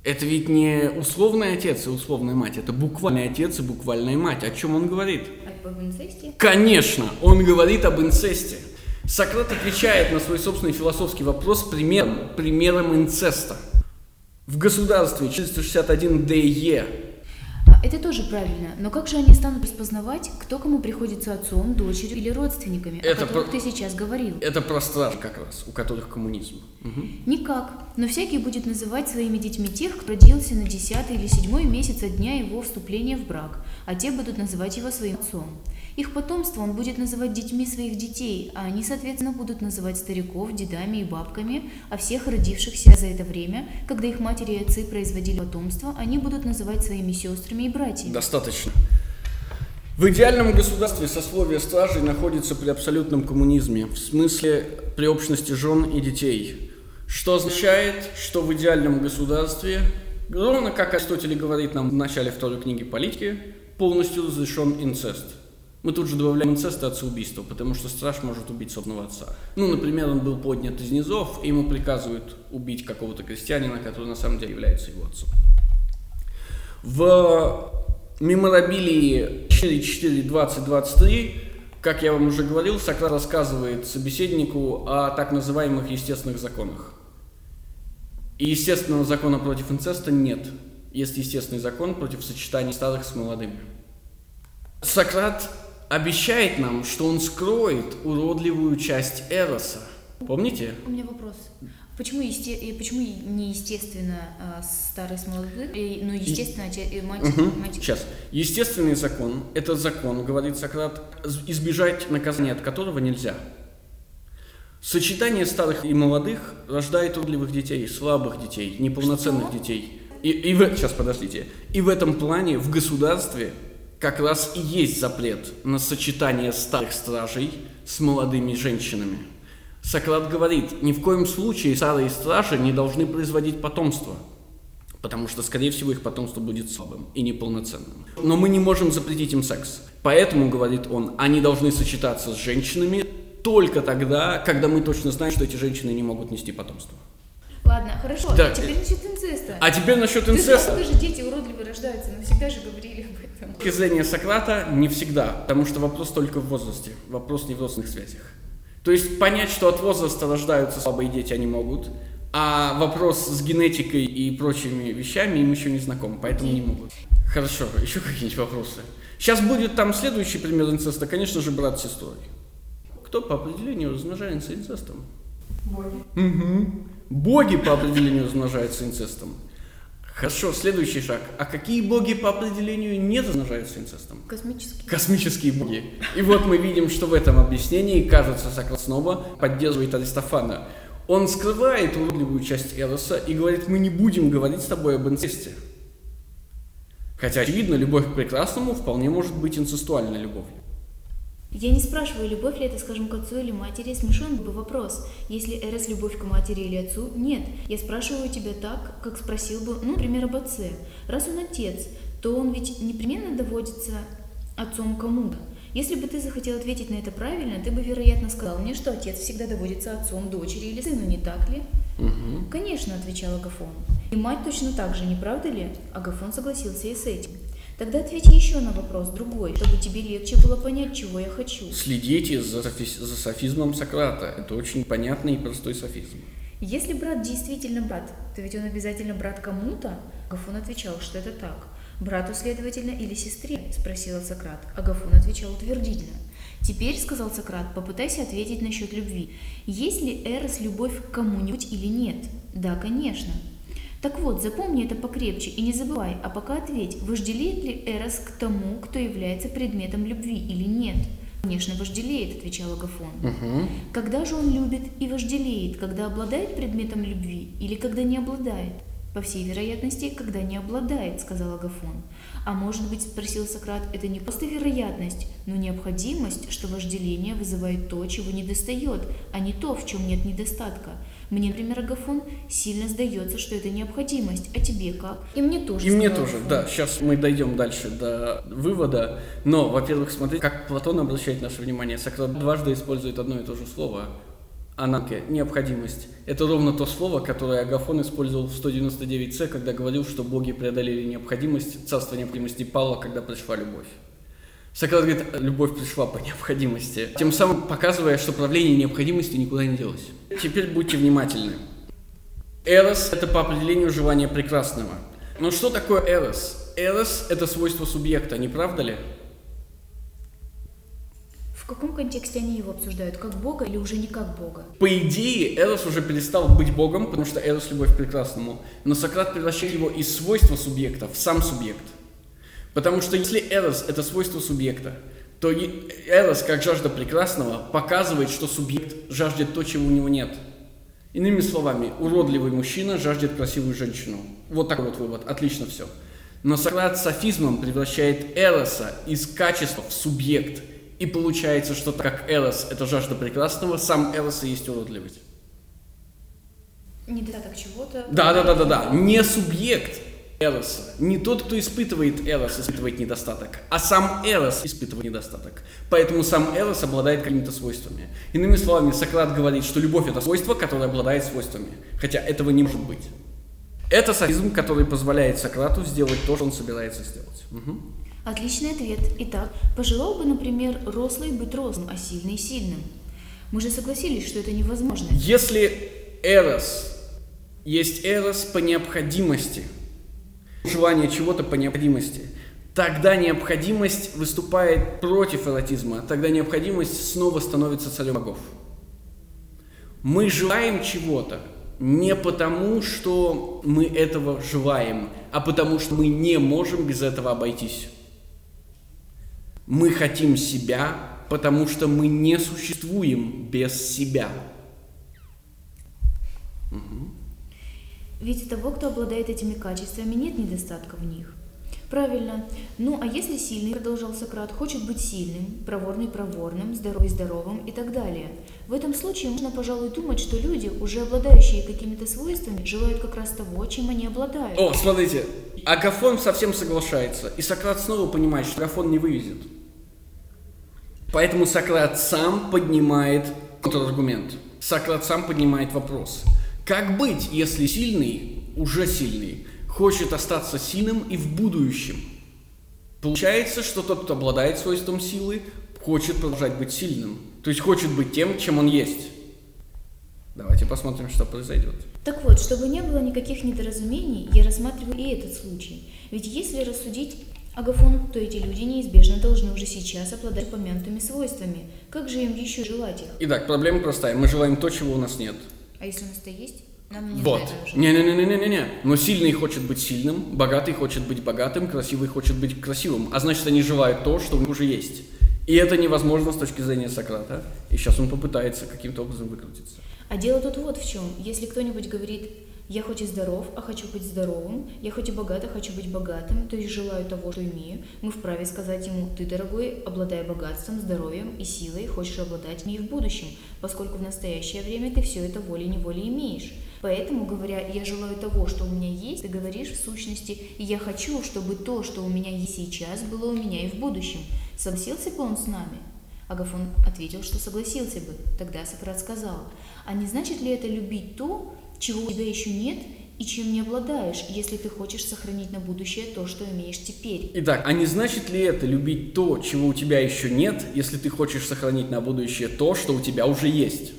Это ведь не условный отец и условная мать, это буквальный отец и буквальная мать. О чем он говорит? Об инцесте? Конечно, он говорит об инцесте. Сократ отвечает на свой собственный философский вопрос примером, примером инцеста. В государстве 461 ДЕ это тоже правильно, но как же они станут распознавать, кто кому приходится отцом, дочерью или родственниками, это о которых про... ты сейчас говорил? Это про страж как раз, у которых коммунизм. Угу. Никак, но всякий будет называть своими детьми тех, кто родился на десятый или седьмой месяц от дня его вступления в брак, а те будут называть его своим отцом. Их потомство он будет называть детьми своих детей, а они, соответственно, будут называть стариков дедами и бабками, а всех родившихся за это время, когда их матери и отцы производили потомство, они будут называть своими сестрами и братьями. Достаточно. В идеальном государстве сословие стражей находится при абсолютном коммунизме, в смысле при общности жен и детей. Что означает, что в идеальном государстве, ровно как Аристотель говорит нам в начале второй книги «Политики», полностью разрешен инцест – мы тут же добавляем инцест и отцеубийство, потому что страж может убить собственного отца. Ну, например, он был поднят из низов, и ему приказывают убить какого-то крестьянина, который на самом деле является его отцом. В меморабилии 4.4.20.23, как я вам уже говорил, Сократ рассказывает собеседнику о так называемых естественных законах. И естественного закона против инцеста нет. Есть естественный закон против сочетания старых с молодыми. Сократ обещает нам, что он скроет уродливую часть Эроса. Помните? У меня вопрос. Почему, есте... почему не естественно а, старый с молодым, но естественно и... мать, угу. мать... Сейчас. Естественный закон – это закон, говорит Сократ, избежать наказания от которого нельзя. Сочетание старых и молодых рождает уродливых детей, слабых детей, неполноценных Что? детей. И, и в... Сейчас, подождите. И в этом плане в государстве как раз и есть запрет на сочетание старых стражей с молодыми женщинами. Сократ говорит, ни в коем случае старые стражи не должны производить потомство, потому что, скорее всего, их потомство будет слабым и неполноценным. Но мы не можем запретить им секс. Поэтому, говорит он, они должны сочетаться с женщинами только тогда, когда мы точно знаем, что эти женщины не могут нести потомство. Ладно, хорошо, Да. а теперь насчет инцеста. А теперь насчет Ты инцеста. что же дети уродливо рождаются, но всегда же говорили об этом. С точки зрения Сократа не всегда, потому что вопрос только в возрасте, вопрос не в родственных связях. То есть понять, что от возраста рождаются слабые дети, они могут, а вопрос с генетикой и прочими вещами им еще не знаком, поэтому не могут. Хорошо, еще какие-нибудь вопросы? Сейчас будет там следующий пример инцеста, конечно же, брат с сестрой. Кто по определению размножается инцестом? Боги. Угу. Боги по определению размножаются инцестом. Хорошо, следующий шаг. А какие боги по определению не размножаются инцестом? Космический. Космические боги. И вот мы видим, что в этом объяснении, кажется, Сократ снова поддерживает Аристофана. Он скрывает уродливую часть Эроса и говорит, мы не будем говорить с тобой об инцесте. Хотя, очевидно, любовь к прекрасному вполне может быть инцестуальной любовью. Я не спрашиваю, любовь ли это, скажем, к отцу или матери, смешон бы вопрос. Если Эрос любовь к матери или отцу, нет. Я спрашиваю тебя так, как спросил бы, ну, например, об отце. Раз он отец, то он ведь непременно доводится отцом кому-то. Если бы ты захотел ответить на это правильно, ты бы, вероятно, сказал мне, что отец всегда доводится отцом дочери или сыну, не так ли? Мгм. Конечно, отвечал Агафон. И мать точно так же, не правда ли? Агафон согласился и с этим. Тогда ответь еще на вопрос другой, чтобы тебе легче было понять, чего я хочу. Следите за, софи- за софизмом Сократа. Это очень понятный и простой софизм. Если брат действительно брат, то ведь он обязательно брат кому-то? Агафон отвечал, что это так. Брату, следовательно, или сестре? Спросил Сократ. Агафон отвечал утвердительно. Теперь, сказал Сократ, попытайся ответить насчет любви. Есть ли Эрос любовь к кому-нибудь или нет? Да, конечно. Так вот, запомни это покрепче и не забывай, а пока ответь, вожделеет ли Эрос к тому, кто является предметом любви или нет? Конечно, вожделеет, отвечал Агафон. Мгм. Когда же он любит и вожделеет, когда обладает предметом любви или когда не обладает? По всей вероятности, когда не обладает, сказал Агафон. А может быть, спросил Сократ, это не просто вероятность, но необходимость, что вожделение вызывает то, чего не достает, а не то, в чем нет недостатка. Мне, например, Агафон, сильно сдается, что это необходимость, а тебе как? И мне тоже. И мне тоже, Агафон. да. Сейчас мы дойдем дальше до вывода. Но, во-первых, смотрите, как Платон обращает наше внимание. Сократ дважды использует одно и то же слово. Ананке, необходимость. Это ровно то слово, которое Агафон использовал в 199c, когда говорил, что боги преодолели необходимость, царство необходимости пало, когда пришла любовь. Сократ говорит, любовь пришла по необходимости, тем самым показывая, что правление необходимости никуда не делось. Теперь будьте внимательны. Эрос – это по определению желание прекрасного. Но что такое эрос? Эрос – это свойство субъекта, не правда ли? В каком контексте они его обсуждают? Как Бога или уже не как Бога? По идее, Эрос уже перестал быть богом, потому что Эрос – любовь к прекрасному. Но Сократ превращает его из свойства субъекта в сам субъект. Потому что если Эрос – это свойство субъекта, то Эрос, как жажда прекрасного, показывает, что субъект жаждет то, чего у него нет. Иными словами, уродливый мужчина жаждет красивую женщину. Вот такой вот вывод. Отлично все. Но Сократ софизмом превращает Эроса из качества в субъект. И получается, что так как Эрос – это жажда прекрасного, сам Эрос и есть уродливость. Недостаток чего-то. Да, да, да, да, да. Не субъект Эроса. Не тот, кто испытывает Эрос, испытывает недостаток, а сам Эрос испытывает недостаток. Поэтому сам Эрос обладает какими-то свойствами. Иными словами, Сократ говорит, что любовь это свойство, которое обладает свойствами. Хотя этого не может быть. Это софизм, который позволяет Сократу сделать то, что он собирается сделать. Мгм. Отличный ответ. Итак, пожелал бы, например, рослый быть рослым, а сильный сильным. Мы же согласились, что это невозможно. Если Эрос есть Эрос по необходимости, желание чего-то по необходимости, тогда необходимость выступает против эротизма, тогда необходимость снова становится царем богов. Мы желаем чего-то не потому, что мы этого желаем, а потому, что мы не можем без этого обойтись. Мы хотим себя, потому что мы не существуем без себя. Ведь у того, кто обладает этими качествами, нет недостатка в них. Правильно. Ну, а если сильный, продолжал Сократ, хочет быть сильным, проворный проворным, здоровый здоровым и так далее. В этом случае можно, пожалуй, думать, что люди, уже обладающие какими-то свойствами, желают как раз того, чем они обладают. О, смотрите, Агафон совсем соглашается, и Сократ снова понимает, что Агафон не вывезет. Поэтому Сократ сам поднимает контраргумент. Сократ сам поднимает вопрос. Как быть, если сильный, уже сильный, хочет остаться сильным и в будущем? Получается, что тот, кто обладает свойством силы, хочет продолжать быть сильным. То есть хочет быть тем, чем он есть. Давайте посмотрим, что произойдет. Так вот, чтобы не было никаких недоразумений, я рассматриваю и этот случай. Ведь если рассудить Агафон, то эти люди неизбежно должны уже сейчас обладать упомянутыми свойствами. Как же им еще желать их? Итак, проблема простая. Мы желаем то, чего у нас нет. А если у нас-то есть? Нам не Вот. это Не-не-не-не-не-не. Но сильный хочет быть сильным, богатый хочет быть богатым, красивый хочет быть красивым. А значит, они желают то, что у них уже есть. И это невозможно с точки зрения Сократа. И сейчас он попытается каким-то образом выкрутиться. А дело тут вот в чем. Если кто-нибудь говорит, я хоть и здоров, а хочу быть здоровым, я хоть и богат, а хочу быть богатым, то есть желаю того, что имею, мы вправе сказать ему, ты, дорогой, обладая богатством, здоровьем и силой, хочешь обладать и в будущем, поскольку в настоящее время ты все это волей-неволей имеешь. Поэтому, говоря, я желаю того, что у меня есть, ты говоришь в сущности, я хочу, чтобы то, что у меня есть сейчас, было у меня и в будущем. Согласился бы он с нами? Агафон ответил, что согласился бы. Тогда Сократ сказал, а не значит ли это любить то, чего у тебя еще нет и чем не обладаешь, если ты хочешь сохранить на будущее то, что имеешь теперь? Итак, а не значит ли это любить то, чего у тебя еще нет, если ты хочешь сохранить на будущее то, что у тебя уже есть?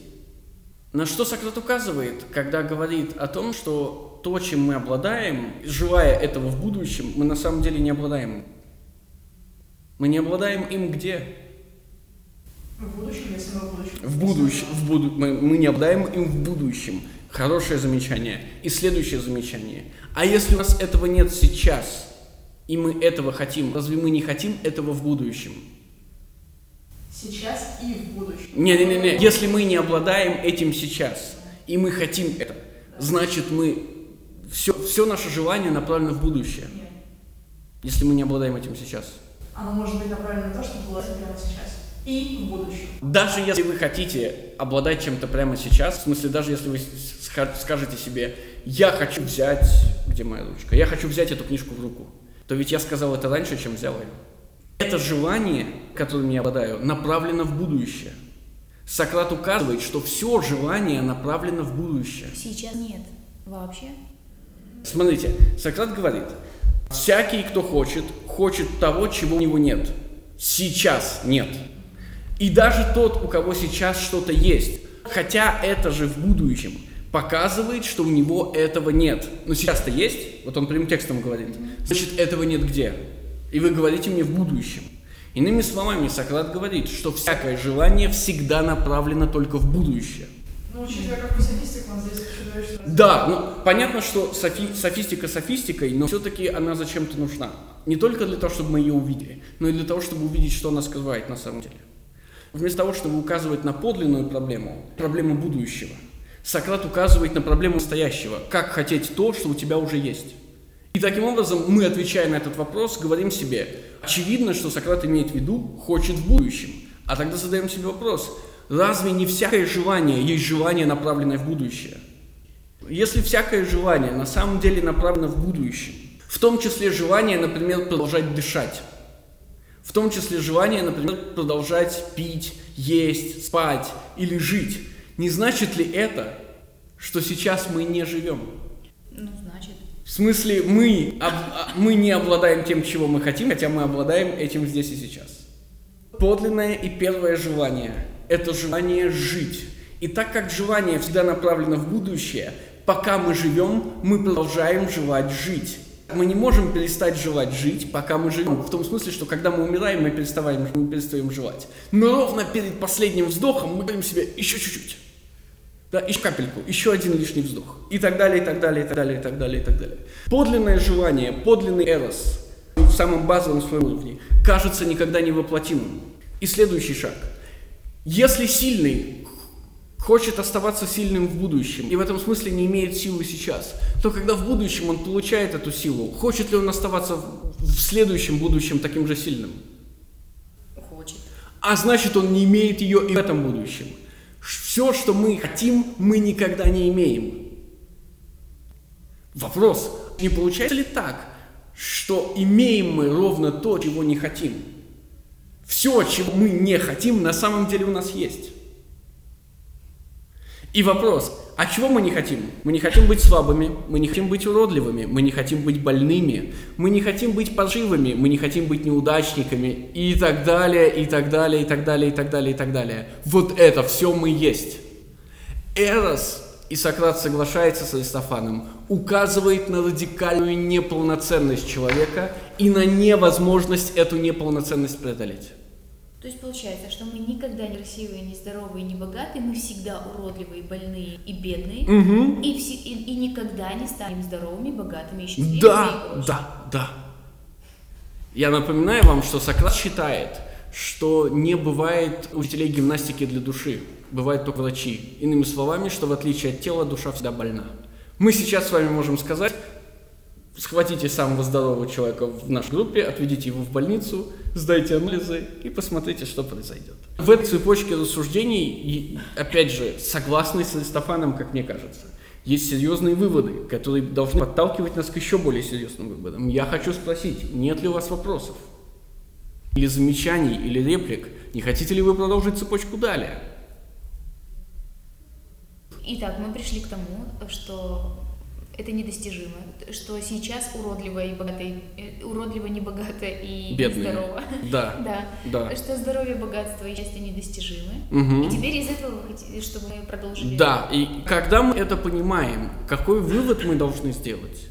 На что Сократ указывает, когда говорит о том, что то, чем мы обладаем, желая этого в будущем, мы на самом деле не обладаем. Мы не обладаем им где? В будущем, если мы в будущем. В будущем. В буду... мы, мы не обладаем им в будущем. Хорошее замечание. И следующее замечание. А если у нас этого нет сейчас, и мы этого хотим, разве мы не хотим этого в будущем? Сейчас и в будущем. Не-не-не, если мы не обладаем этим сейчас, и мы хотим это, значит мы, все, все наше желание направлено в будущее, Нет. если мы не обладаем этим сейчас. Оно может быть направлено на то, чтобы было прямо сейчас. И в будущем. Даже если вы хотите обладать чем-то прямо сейчас, в смысле, даже если вы скажете себе, я хочу взять, где моя ручка, я хочу взять эту книжку в руку, то ведь я сказал это раньше, чем взял ее. Это желание, которым я обладаю, направлено в будущее. Сократ указывает, что все желание направлено в будущее. Сейчас нет. Вообще? Смотрите, Сократ говорит, всякий, кто хочет, хочет того, чего у него нет. Сейчас нет. И даже тот, у кого сейчас что-то есть, хотя это же в будущем, показывает, что у него этого нет. Но сейчас-то есть, вот он прямым текстом говорит, значит, этого нет где. И вы говорите мне в будущем. Иными словами, Сократ говорит, что всякое желание всегда направлено только в будущее. Ну, учитывая, софистик он здесь что... Да, ну понятно, что софи- софистика софистикой, но все-таки она зачем-то нужна. Не только для того, чтобы мы ее увидели, но и для того, чтобы увидеть, что она скрывает на самом деле. Вместо того, чтобы указывать на подлинную проблему, проблему будущего, Сократ указывает на проблему настоящего, как хотеть то, что у тебя уже есть. И таким образом мы, отвечая на этот вопрос, говорим себе, очевидно, что Сократ имеет в виду «хочет в будущем». А тогда задаем себе вопрос, разве не всякое желание есть желание, направленное в будущее? Если всякое желание на самом деле направлено в будущее, в том числе желание, например, продолжать дышать, в том числе желание, например, продолжать пить, есть, спать или жить, не значит ли это, что сейчас мы не живем? Ну, значит. В смысле, мы, об- а- мы не обладаем тем, чего мы хотим, хотя мы обладаем этим здесь и сейчас. Подлинное и первое желание – это желание жить. И так как желание всегда направлено в будущее, пока мы живем, мы продолжаем желать жить. Мы не можем перестать желать жить, пока мы живем. В том смысле, что когда мы умираем, мы перестаем, мы перестаем желать. Но ровно перед последним вздохом мы говорим себе еще чуть-чуть. Да, еще капельку, еще один лишний вздох. И так далее, и так далее, и так далее, и так далее, и так далее. Подлинное желание, подлинный эрос в самом базовом своем уровне кажется никогда не воплотимым. И следующий шаг. Если сильный хочет оставаться сильным в будущем и в этом смысле не имеет силы сейчас, то когда в будущем он получает эту силу, хочет ли он оставаться в следующем будущем таким же сильным? Хочет. А значит, он не имеет ее и в этом будущем. Все, что мы хотим, мы никогда не имеем. Вопрос, не получается ли так, что имеем мы ровно то, чего не хотим? Все, чего мы не хотим, на самом деле у нас есть. И вопрос, а чего мы не хотим? Мы не хотим быть слабыми, мы не хотим быть уродливыми, мы не хотим быть больными, мы не хотим быть поживыми, мы не хотим быть неудачниками и так далее, и так далее, и так далее, и так далее, и так далее. Вот это все мы есть. Эрос, и Сократ соглашается с Аристофаном, указывает на радикальную неполноценность человека и на невозможность эту неполноценность преодолеть. То есть получается, что мы никогда не красивые, не здоровые, не богатые, мы всегда уродливые, больные и бедные, Угу. и, все, и, и никогда не станем здоровыми, богатыми и счастливыми. Да, и да, да. Я напоминаю вам, что Сократ считает, что не бывает учителей гимнастики для души, бывают только врачи. Иными словами, что в отличие от тела, душа всегда больна. Мы сейчас с вами можем сказать, схватите самого здорового человека в нашей группе, отведите его в больницу, сдайте анализы и посмотрите, что произойдет. В этой цепочке рассуждений, и, опять же, согласный с Аристофаном, как мне кажется, есть серьезные выводы, которые должны подталкивать нас к еще более серьезным выводам. Я хочу спросить, нет ли у вас вопросов? Или замечаний, или реплик? Не хотите ли вы продолжить цепочку далее? Итак, мы пришли к тому, что это недостижимо, что сейчас уродливо и богатое, э, уродливо, небогато и Бедные. здорово. Да. Да. Да. Что здоровье, богатство и счастье недостижимы. Мгм. И теперь из этого вы хотите, чтобы мы продолжили. Да, и когда мы это понимаем, какой вывод мы должны сделать?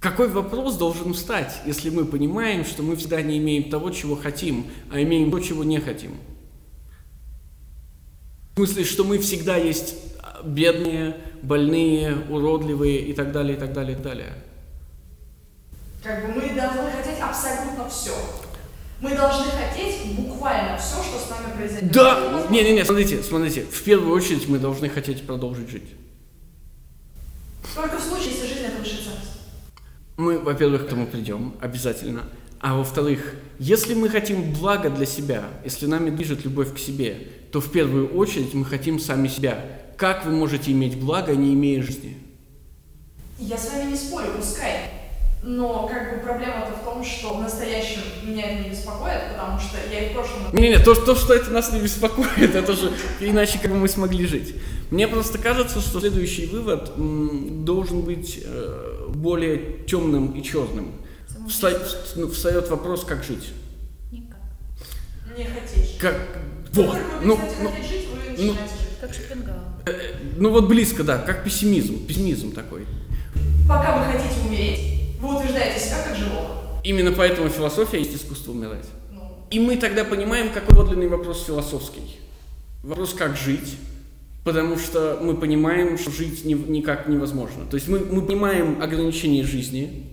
Какой вопрос должен встать, если мы понимаем, что мы всегда не имеем того, чего хотим, а имеем то, чего не хотим? В смысле, что мы всегда есть бедные, больные, уродливые и так далее, и так далее, и так далее. Как бы мы должны хотеть абсолютно все. Мы должны хотеть буквально все, что с нами произойдет. Да, не-не-не, смотрите, смотрите, в первую очередь мы должны хотеть продолжить жить. Только в случае, если жизнь это высшая ценность. Мы, во-первых, к этому придем, обязательно. А во-вторых, если мы хотим блага для себя, если нами движет любовь к себе, то в первую очередь мы хотим сами себя. Как вы можете иметь благо, не имея жизни? Я с вами не спорю, пускай. Но как бы проблема-то в том, что в настоящем меня это не беспокоит, потому что я и в прошлом... Не-не, то, то, что это нас не беспокоит, это же иначе как бы мы смогли жить. Мне просто кажется, что следующий вывод м, должен быть э, более темным и черным. Встает, ну, встает вопрос, как жить. Никак. Не хотеть. Как... Как Вот, ну, ну, жить, вы ну, начинаете жить. Как Шопенгауэр. Ну вот близко, да, как пессимизм, пессимизм такой. Пока вы хотите умереть, вы утверждаете себя как живого. Именно поэтому философия есть искусство умирать. Ну, И мы тогда понимаем, какой подлинный вопрос философский. Вопрос, как жить, потому что мы понимаем, что жить не- никак невозможно. То есть мы, мы понимаем ограничения жизни,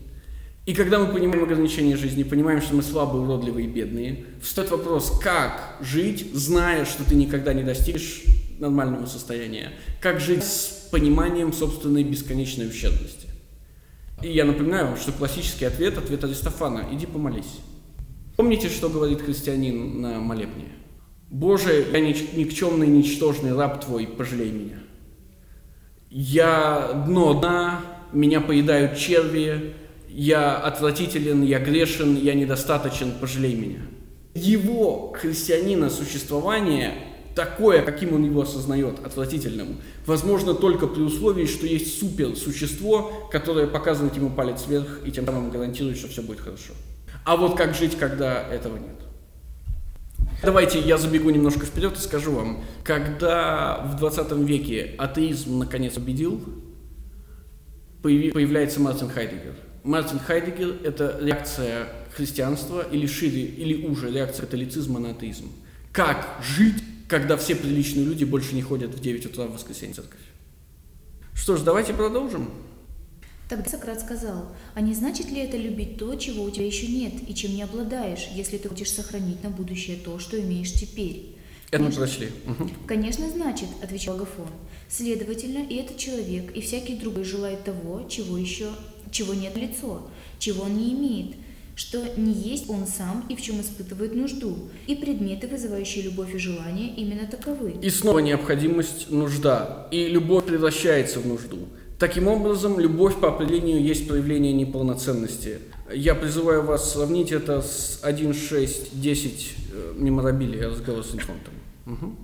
и когда мы понимаем ограничения жизни, понимаем, что мы слабые, уродливые и бедные, встает вопрос, как жить, зная, что ты никогда не достигнешь нормального состояния. Как жить с пониманием собственной бесконечной ущербности. И я напоминаю вам, что классический ответ – ответ Аристофана. Иди помолись. Помните, что говорит христианин на молебне? «Боже, я никчемный, ничтожный раб Твой, пожалей меня. Я дно дна, меня поедают черви, я отвратителен, я грешен, я недостаточен, пожалей меня». Его, христианина, существование, такое, каким он его осознает, отвратительным, возможно только при условии, что есть суперсущество, которое показывает ему палец вверх и тем самым гарантирует, что все будет хорошо. А вот как жить, когда этого нет? Давайте я забегу немножко вперед и скажу вам, когда в 20 веке атеизм наконец победил, появляется Мартин Хайдегер. Мартин Хайдегер – это реакция христианства или шире, или уже реакция католицизма на атеизм. Как жить, когда все приличные люди больше не ходят в 9 утра в воскресенье в церковь? Что ж, давайте продолжим. Тогда Сократ сказал, а не значит ли это любить то, чего у тебя еще нет, и чем не обладаешь, если ты хочешь сохранить на будущее то, что имеешь теперь? Это мы прочли. Конечно, значит, отвечал Агафон. Следовательно, и этот человек, и всякий другой желает того, чего еще, чего нет лицо, чего он не имеет, что не есть он сам и в чем испытывает нужду, и предметы, вызывающие любовь и желание, именно таковы. И снова необходимость, нужда. И любовь превращается в нужду. Таким образом, любовь по определению есть проявление неполноценности. Я призываю вас сравнить это с 1.6.10 э, меморабилия разговор с инфантом. Мгм.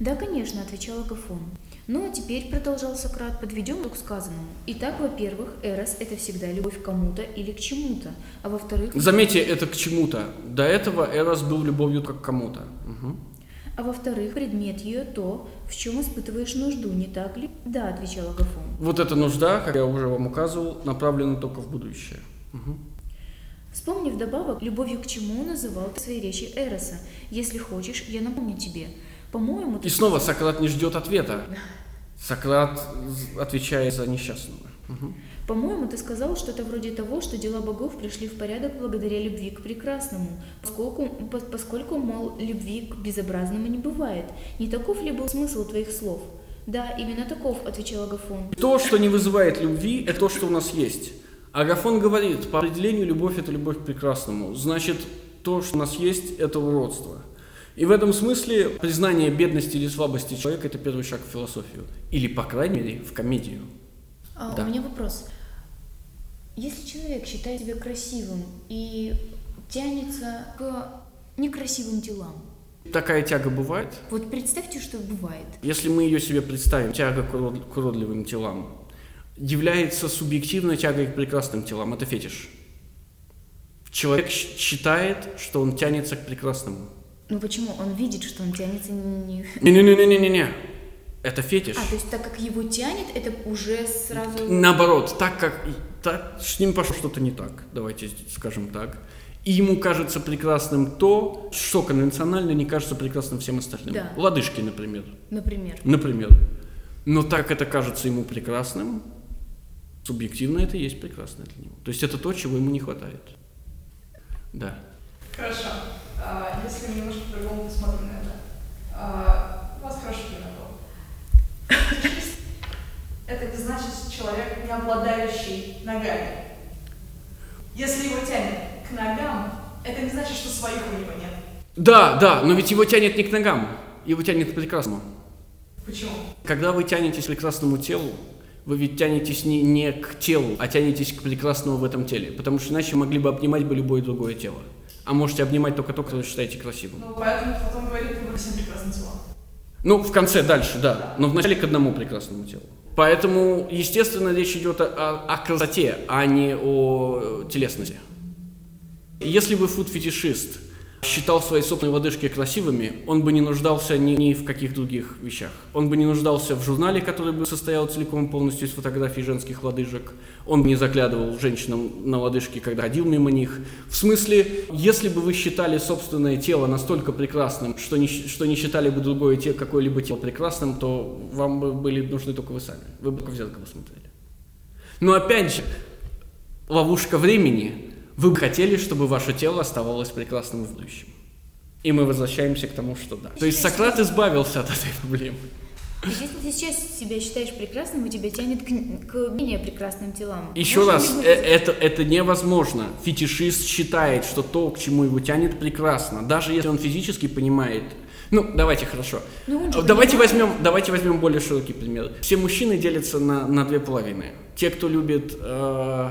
Да, конечно, отвечал Агафон. Ну, а теперь, продолжал Сократ, подведем к сказанному. Итак, во-первых, эрос – это всегда любовь к кому-то или к чему-то, а во-вторых… Заметьте, это к чему-то. До этого Эрос был любовью как к кому-то. Мгм. А во-вторых, предмет ее то, в чем испытываешь нужду, не так ли? Да, отвечал Агафон. Вот эта нужда, как я уже вам указывал, направлена только в будущее. Мгм. Вспомни вдобавок, любовью к чему называл в своей речи Эроса. Если хочешь, я напомню тебе. По-моему, И снова Сократ не ждет ответа. Сократ отвечает за несчастного. Мгм. По-моему, ты сказал что-то вроде того, что дела богов пришли в порядок благодаря любви к прекрасному, поскольку, по- поскольку, мол, любви к безобразному не бывает. Не таков ли был смысл твоих слов? Да, именно таков, отвечал Агафон. То, что не вызывает любви, это то, что у нас есть. Агафон говорит, по определению любовь – это любовь к прекрасному. Значит, то, что у нас есть, это уродство. И в этом смысле признание бедности или слабости человека – это первый шаг в философию. Или, по крайней мере, в комедию. А, Да. У меня вопрос. Если человек считает себя красивым и тянется к некрасивым телам, Такая тяга бывает. вот представьте, что бывает. Если мы ее себе представим, тяга к урод- к уродливым телам, является субъективной тягой к прекрасным телам. Это фетиш. Человек считает, что он тянется к прекрасному. Ну почему? Он видит, что он тянется не... Не-не-не-не-не-не. Это фетиш. А, то есть так как его тянет, это уже сразу... Наоборот, так как так, с ним пошло что-то не так, давайте скажем так. И ему кажется прекрасным то, что конвенционально не кажется прекрасным всем остальным. Да. Лодыжки, например. Например. Например. Но так это кажется ему прекрасным, субъективно это и есть прекрасно для него. То есть это то, чего ему не хватает. Да. Хорошо. А, если немножко по-другому посмотрим на это. А, у вас хороший пример был. Это не значит человек, не обладающий ногами. Если его тянет к ногам, это не значит, что своих у него нет. Да, да, но ведь его тянет не к ногам, его тянет к прекрасному. Почему? Когда вы тянетесь к прекрасному телу, вы ведь тянетесь не, не к телу, а тянетесь к прекрасному в этом теле. Потому что иначе могли бы обнимать бы любое другое тело. А можете обнимать только то, кто вы считаете красивым. Ну, поэтому потом говорит, выбор всем прекрасным телом. Ну, в конце дальше, да. Но вначале к одному прекрасному телу. Поэтому, естественно, речь идет о, о красоте, а не о э, телесности. Если бы фуд-фетишист считал свои собственные лодыжки красивыми, он бы не нуждался ни, ни в каких других вещах. Он бы не нуждался в журнале, который бы состоял целиком полностью из фотографий женских лодыжек. Он бы не заглядывал женщинам на лодыжки, когда ходил мимо них. В смысле, если бы вы считали собственное тело настолько прекрасным, что не, что не считали бы другое тело, какое-либо тело прекрасным, то вам бы были нужны только вы сами. Вы бы только в зеркало смотрели. Но опять же, ловушка времени. Вы бы хотели, чтобы ваше тело оставалось прекрасным в будущем. И мы возвращаемся к тому, что да. То есть Сократ избавился от этой проблемы. Если ты сейчас себя считаешь прекрасным, и тебя тянет к, к менее прекрасным телам. Еще раз, э- это, это невозможно. Фетишист считает, что то, к чему его тянет, прекрасно. Даже если он физически понимает. Ну, давайте хорошо. Ну, давайте, понимает. возьмем, давайте возьмем более широкий пример. Все мужчины делятся на, на две половины. Те, кто любит э,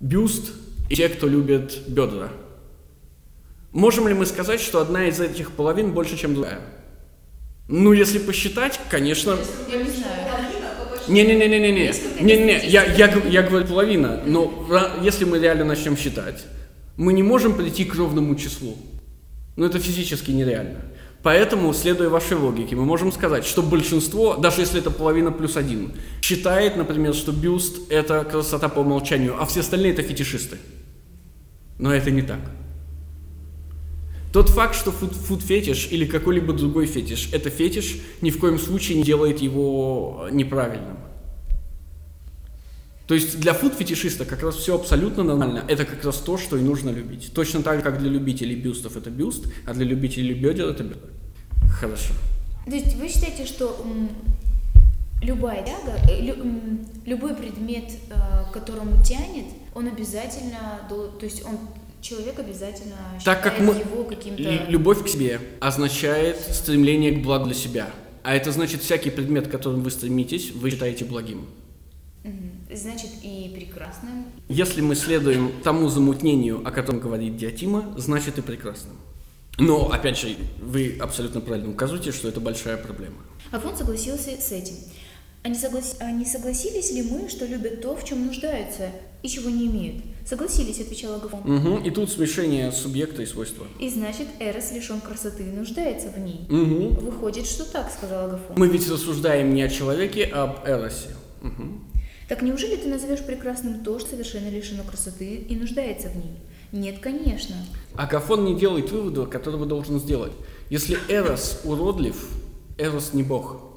бюст, и те, кто любит бедра. Можем ли мы сказать, что одна из этих половин больше, чем другая? Ну, если посчитать, конечно, Я не знаю. Не-не-не-не-не. Не-не-не, я, я, я говорю половина, но если мы реально начнем считать, мы не можем прийти к ровному числу. Ну, это физически нереально. Поэтому, следуя вашей логике, мы можем сказать, что большинство, даже если это половина плюс один, считает, например, что бюст – это красота по умолчанию, а все остальные – это фетишисты. Но это не так. Тот факт, что фуд, фуд-фетиш или какой-либо другой фетиш – это фетиш, ни в коем случае не делает его э, неправильным. То есть для фуд-фетишиста как раз все абсолютно нормально. Это как раз то, что и нужно любить. Точно так же, как для любителей бюстов это бюст, а для любителей бедер это бедра. Хорошо. То есть вы считаете, что любая тяга, э, лю- любой предмет, э, к которому тянет, он обязательно, то есть он человек обязательно Так как мы... его каким-то... Любовь к себе означает стремление к благу для себя. А это значит, всякий предмет, к которому вы стремитесь, вы считаете благим. Значит, и прекрасным. Если мы следуем тому замутнению, о котором говорит Диатима, значит и прекрасным. Но, опять же, вы абсолютно правильно указываете, что это большая проблема. Афон согласился с этим. А не, соглас- а не согласились ли мы, что любят то, в чем нуждаются и чего не имеют? Согласились, отвечал Агафон. Мгм. И тут смешение субъекта и свойства. И значит, Эрос лишен красоты и нуждается в ней. Мгм. Выходит, что так, сказал Агафон. Мы ведь рассуждаем не о человеке, а об Эросе. Мгм. Так неужели ты назовешь прекрасным то, что совершенно лишено красоты и нуждается в ней? Нет, конечно. Агафон не делает вывода, которого должен сделать. Если Эрос уродлив, Эрос не бог.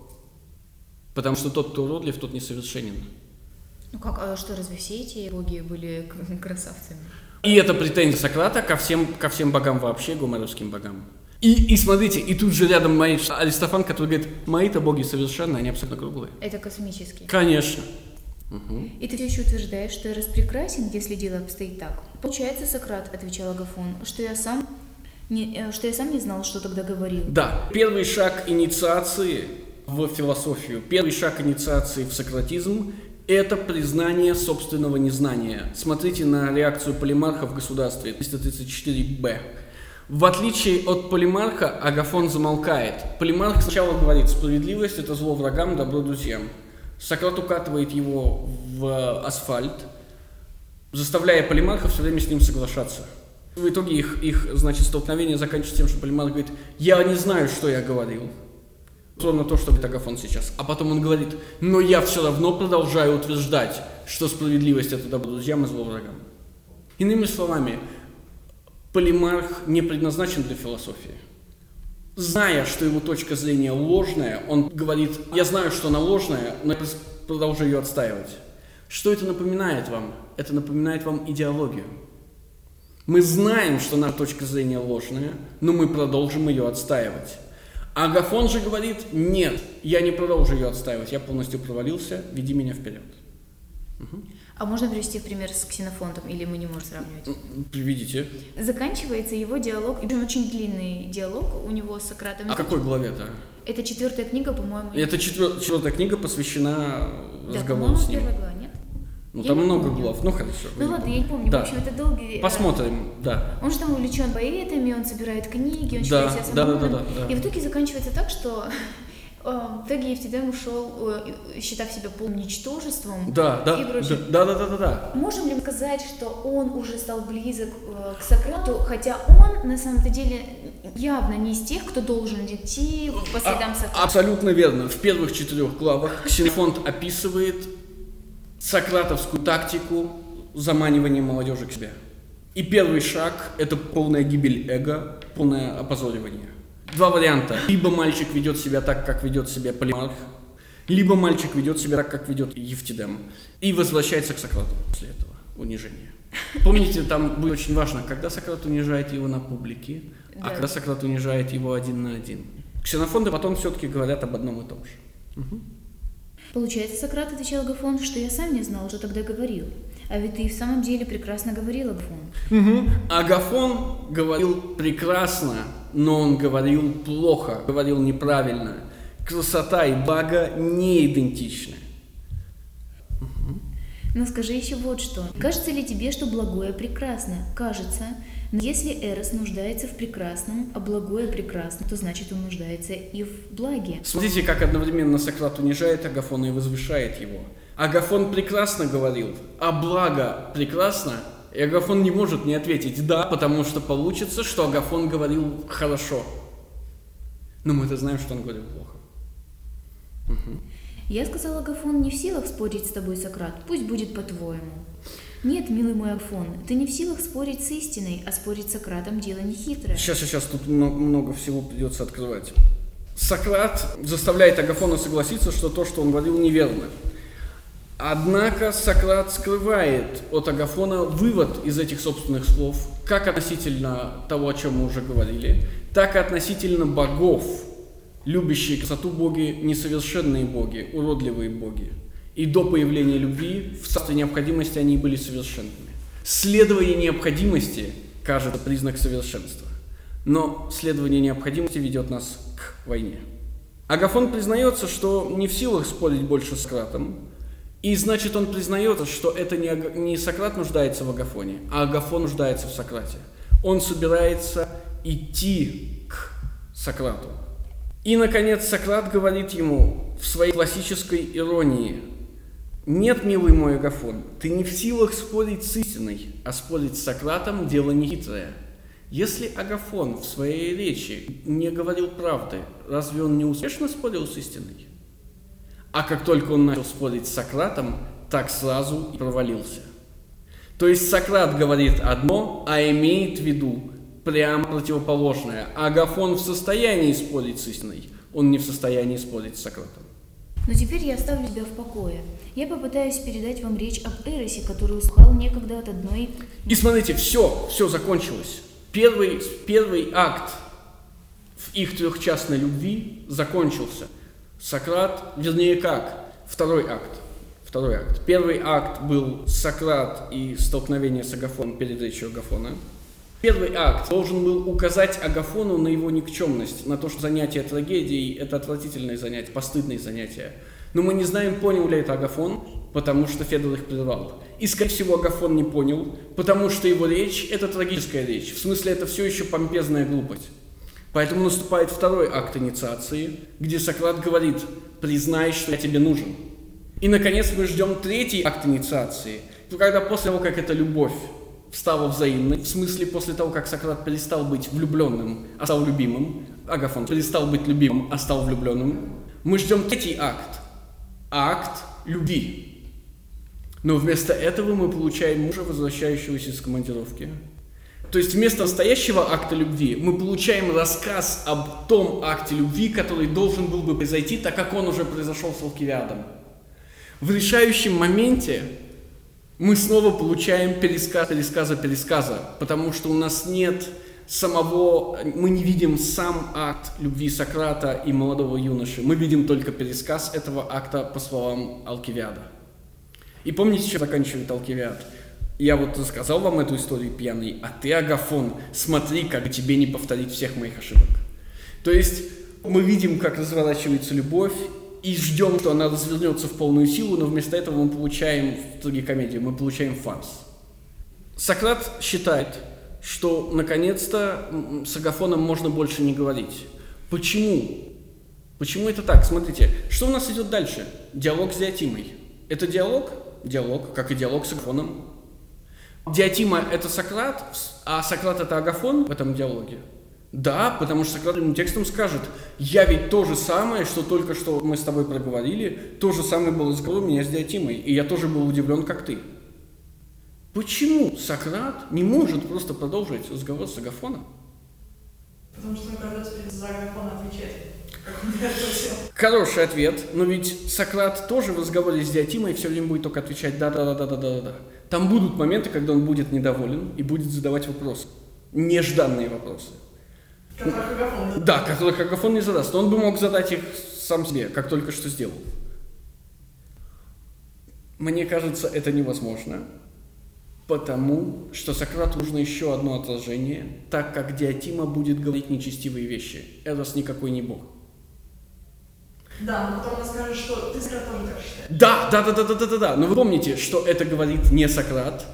Потому что тот, кто уродлив, тот несовершенен. Ну как, а что, разве все эти боги были красавцами? И это претензия Сократа ко всем, ко всем богам вообще, гомеровским богам. И, и смотрите, и тут же рядом мои Аристофан, который говорит, мои-то боги совершенны, они абсолютно круглые. Это космический. Конечно. Мгм. И ты все еще утверждаешь, что Эрос прекрасен, если дело обстоит так. Получается, Сократ, отвечал Агафон, что я сам не, э, что я сам не знал, что тогда говорил. Да, первый шаг инициации в философию, первый шаг инициации в сократизм – это признание собственного незнания. Смотрите на реакцию полимарха в государстве, 334б. В отличие от полимарха, Агафон замолкает. Полимарх сначала говорит, справедливость – это зло врагам, добро друзьям. Сократ укатывает его в асфальт, заставляя полимарха все время с ним соглашаться. В итоге их, их значит, столкновение заканчивается тем, что полимарх говорит, я не знаю, что я говорил. Словно то, что говорит Агафон сейчас. А потом он говорит, но я все равно продолжаю утверждать, что справедливость это добро друзьям и зло врагам. Иными словами, полимарх не предназначен для философии. Зная, что его точка зрения ложная, он говорит, я знаю, что она ложная, но я продолжаю ее отстаивать. Что это напоминает вам? Это напоминает вам идеологию. Мы знаем, что наша точка зрения ложная, но мы продолжим ее отстаивать. Агафон же говорит, нет, я не продолжу ее отстаивать, я полностью провалился, веди меня вперед. А можно привести пример с Ксенофонтом, или мы не можем сравнивать? Видите? Заканчивается его диалог, и очень длинный диалог у него с Сократом. А какой главе-то? Это четвертая книга, по-моему. Это четвер- четвертая книга посвящена да, разговору с ним. первая глава? Ну Я там много помню. глав, ну хорошо. Ну ладно, я не помню. Да. В общем, это долгий... э, Посмотрим, да. Он же там увлечен поэтами, он собирает книги, он Да, считает себя да, да, да, умным. да, да. И в итоге заканчивается так, что э, в итоге Евтидем ушел, э, считав себя полным ничтожеством. Да, да, И да, прочее. да, да, да, да, да. Можем ли сказать, что он уже стал близок к Сократу, хотя он на самом-то деле явно не из тех, кто должен идти по следам А- Сократа? абсолютно верно. В первых четырех главах Ксенофонт описывает сократовскую тактику заманивания молодежи к себе. И первый шаг – это полная гибель эго, полное опозоривание. Два варианта. Либо мальчик ведет себя так, как ведет себя Полимарх, либо мальчик ведет себя так, как ведет Евтидем, и возвращается к Сократу после этого унижения. Помните, там будет очень важно, когда Сократ унижает его на публике, а Да. когда Сократ унижает его один на один. Ксенофонты потом все-таки говорят об одном и том же. Получается, Сократ отвечал Агафон, что я сам не знал, что тогда говорил. А ведь ты и в самом деле прекрасно говорил, Агафон. Агафон говорил прекрасно, но он говорил плохо, говорил неправильно. Красота и благо не идентичны. Но скажи еще вот что. Кажется ли тебе, что благое прекрасно? Кажется. Но если Эрос нуждается в прекрасном, а благое прекрасно, то значит он нуждается и в благе. Смотрите, как одновременно Сократ унижает Агафона и возвышает его. Агафон прекрасно говорил, а благо прекрасно, и Агафон не может не ответить «да», потому что получится, что Агафон говорил хорошо. Но мы-то знаем, что он говорил плохо. Я сказал Агафон, не в силах спорить с тобой, Сократ, пусть будет по-твоему. Нет, милый мой Афон, ты не в силах спорить с истиной, а спорить с Сократом дело не хитрое. Сейчас, сейчас, тут мно- много всего придется открывать. Сократ заставляет Агафона согласиться, что то, что он говорил, неверно. Однако Сократ скрывает от Агафона вывод из этих собственных слов, как относительно того, о чем мы уже говорили, так и относительно богов, Любящие красоту боги – несовершенные боги, уродливые боги. И до появления любви в царстве необходимости они были совершенными. Следование необходимости кажется признак совершенства. Но следование необходимости ведет нас к войне. Агафон признается, что не в силах спорить больше с Сократом, и значит он признается, что это не, Ага- не Сократ нуждается в Агафоне, а Агафон нуждается в Сократе. Он собирается идти к Сократу. И, наконец, Сократ говорит ему в своей классической иронии, «Нет, милый мой Агафон, ты не в силах спорить с истиной, а спорить с Сократом – дело нехитрое. Если Агафон в своей речи не говорил правды, разве он не успешно спорил с истиной? А как только он начал спорить с Сократом, так сразу и провалился. То есть Сократ говорит одно, а имеет в виду прямо противоположное. Агафон в состоянии спорить с истиной, он не в состоянии спорить с Сократом. Но теперь я оставлю тебя в покое. Я попытаюсь передать вам речь об Эросе, которую слыхал некогда от одной... И смотрите, все, все закончилось. Первый, первый акт в их трехчастной любви закончился. Сократ, вернее как, второй акт. Второй акт. Первый акт был Сократ и столкновение с Агафоном перед речью Агафона. Первый акт должен был указать Агафону на его никчемность, на то, что занятие трагедией – это отвратительное занятие, постыдное занятие. Но мы не знаем, понял ли это Агафон, потому что Федор их прервал. И, скорее всего, Агафон не понял, потому что его речь – это трагическая речь. В смысле, это все еще помпезная глупость. Поэтому наступает второй акт инициации, где Сократ говорит «признай, что я тебе нужен». И, наконец, мы ждем третий акт инициации, когда после того, как эта любовь стала взаимной, в смысле после того, как Сократ перестал быть влюбленным, а стал любимым, Агафон перестал быть любимым, а стал влюбленным, мы ждем третий акт, акт любви. Но вместо этого мы получаем мужа, возвращающегося из командировки. То есть вместо настоящего акта любви мы получаем рассказ об том акте любви, который должен был бы произойти, так как он уже произошел с Алкивиадом. В решающем моменте мы снова получаем пересказ пересказа пересказа, потому что у нас нет самого, мы не видим сам акт любви Сократа и молодого юноши, мы видим только пересказ этого акта по словам Алкивиада. И помните, чем заканчивает Алкивиад? Я вот рассказал вам эту историю пьяный, а ты, Агафон, смотри, как тебе не повторить всех моих ошибок. То есть мы видим, как разворачивается любовь, и ждем, что она развернется в полную силу, но вместо этого мы получаем в трагикомедии, мы получаем фарс. Сократ считает, что наконец-то с Агафоном можно больше не говорить. Почему? Почему это так? Смотрите, что у нас идет дальше? Диалог с Диатимой. Это диалог? Диалог, как и диалог с Агафоном. Диатима – это Сократ, а Сократ – это Агафон в этом диалоге. Да, потому что Сократ ему текстом скажет, я ведь то же самое, что только что мы с тобой проговорили, то же самое было разговор у меня с Диатимой, и я тоже был удивлен, как ты. Почему Сократ не может просто продолжить разговор с Агафоном? Потому что перед за Агафона сделал. Хороший ответ, но ведь Сократ тоже в разговоре с Диатимой все время будет только отвечать да-да-да-да-да-да. Там будут моменты, когда он будет недоволен и будет задавать вопросы. Нежданные вопросы. Которых Агафон не Да, которых Агафон не задаст. Но он бы мог задать их сам себе, как только что сделал. Мне кажется, это невозможно, потому что Сократу нужно еще одно отражение, так как Диатима будет говорить нечестивые вещи. Эрос никакой не бог. Да, но потом она скажет, что ты Сократ тоже так считаешь. Да, да, да, да, да, да, да, да. Но вы помните, что это говорит не Сократ.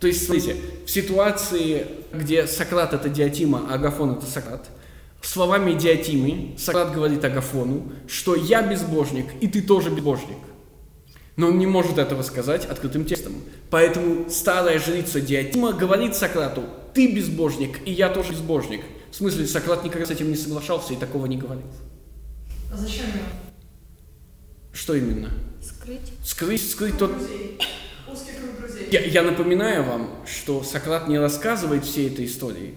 То есть, смотрите, в ситуации, где Сократ это Диатима, а Агафон это Сократ, словами Диатимы Сократ говорит Агафону, что я безбожник, и ты тоже безбожник. Но он не может этого сказать открытым текстом. Поэтому старая жрица Диатима говорит Сократу, ты безбожник, и я тоже безбожник. В смысле, Сократ никогда с этим не соглашался и такого не говорил. А зачем ему? Что именно? Скрыть. Скрыть, скрыть тот... Узкий круг. Я, я напоминаю вам, что Сократ не рассказывает всей этой истории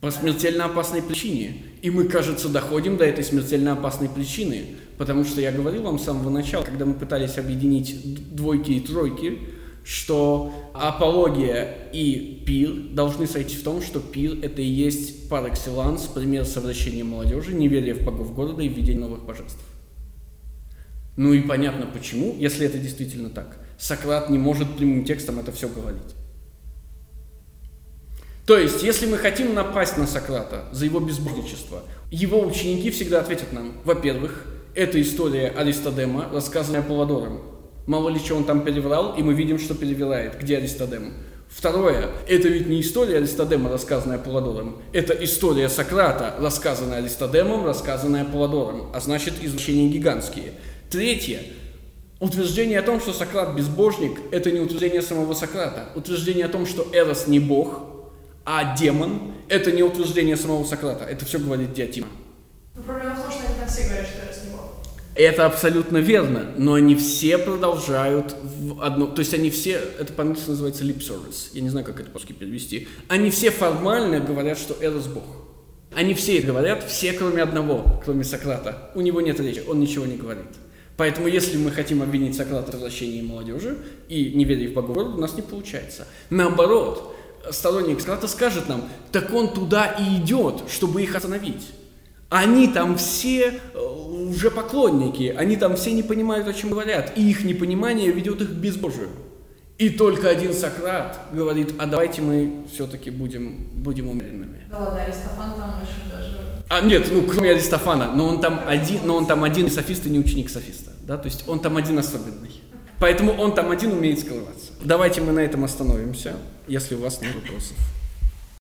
по смертельно опасной причине. И мы, кажется, доходим до этой смертельно опасной причины. Потому что я говорил вам с самого начала, когда мы пытались объединить двойки и тройки, что апология и пир должны сойти в том, что пир – это и есть пар экселанс, пример совращения молодежи, неверия в богов города и введения новых божеств. Ну и понятно почему, если это действительно так. Сократ не может прямым текстом это все говорить. То есть, если мы хотим напасть на Сократа за его безбожничество, его ученики всегда ответят нам, во-первых, это история Аристодема, рассказанная Паладором. Мало ли что он там переврал, и мы видим, что перевирает. Где Аристодем? Второе, это ведь не история Аристодема, рассказанная Паладором. Это история Сократа, рассказанная Аристодемом, рассказанная Паладором. А значит, извращения гигантские. Третье, утверждение о том, что Сократ безбожник, это не утверждение самого Сократа. Утверждение о том, что Эрос не бог, а демон, это не утверждение самого Сократа. Это все говорит Диатима. Но проблема в том, что они там все говорят, что Эрос не бог. Это абсолютно верно, но они все продолжают в одно, то есть они все, это по-английски называется lip service, я не знаю, как это по-русски перевести, они все формально говорят, что Эрос Бог. Они все говорят, все кроме одного, кроме Сократа. У него нет речи, он ничего не говорит. Поэтому, если мы хотим обвинить Сократа в развращении молодежи и неверии в города, у нас не получается. Наоборот, сторонник Сократа скажет нам, так он туда и идет, чтобы их остановить. Они там все э, уже поклонники, они там все не понимают, о чем говорят, и их непонимание ведет их к безбожию. И только один Сократ говорит, а давайте мы все-таки будем, будем умеренными. Да ладно, Аристофан там очень даже... А нет, ну кроме Аристофана, но он там один, но он там один софист и не ученик софиста, да, то есть он там один особенный. Поэтому он там один умеет скрываться. Давайте мы на этом остановимся, если у вас нет вопросов.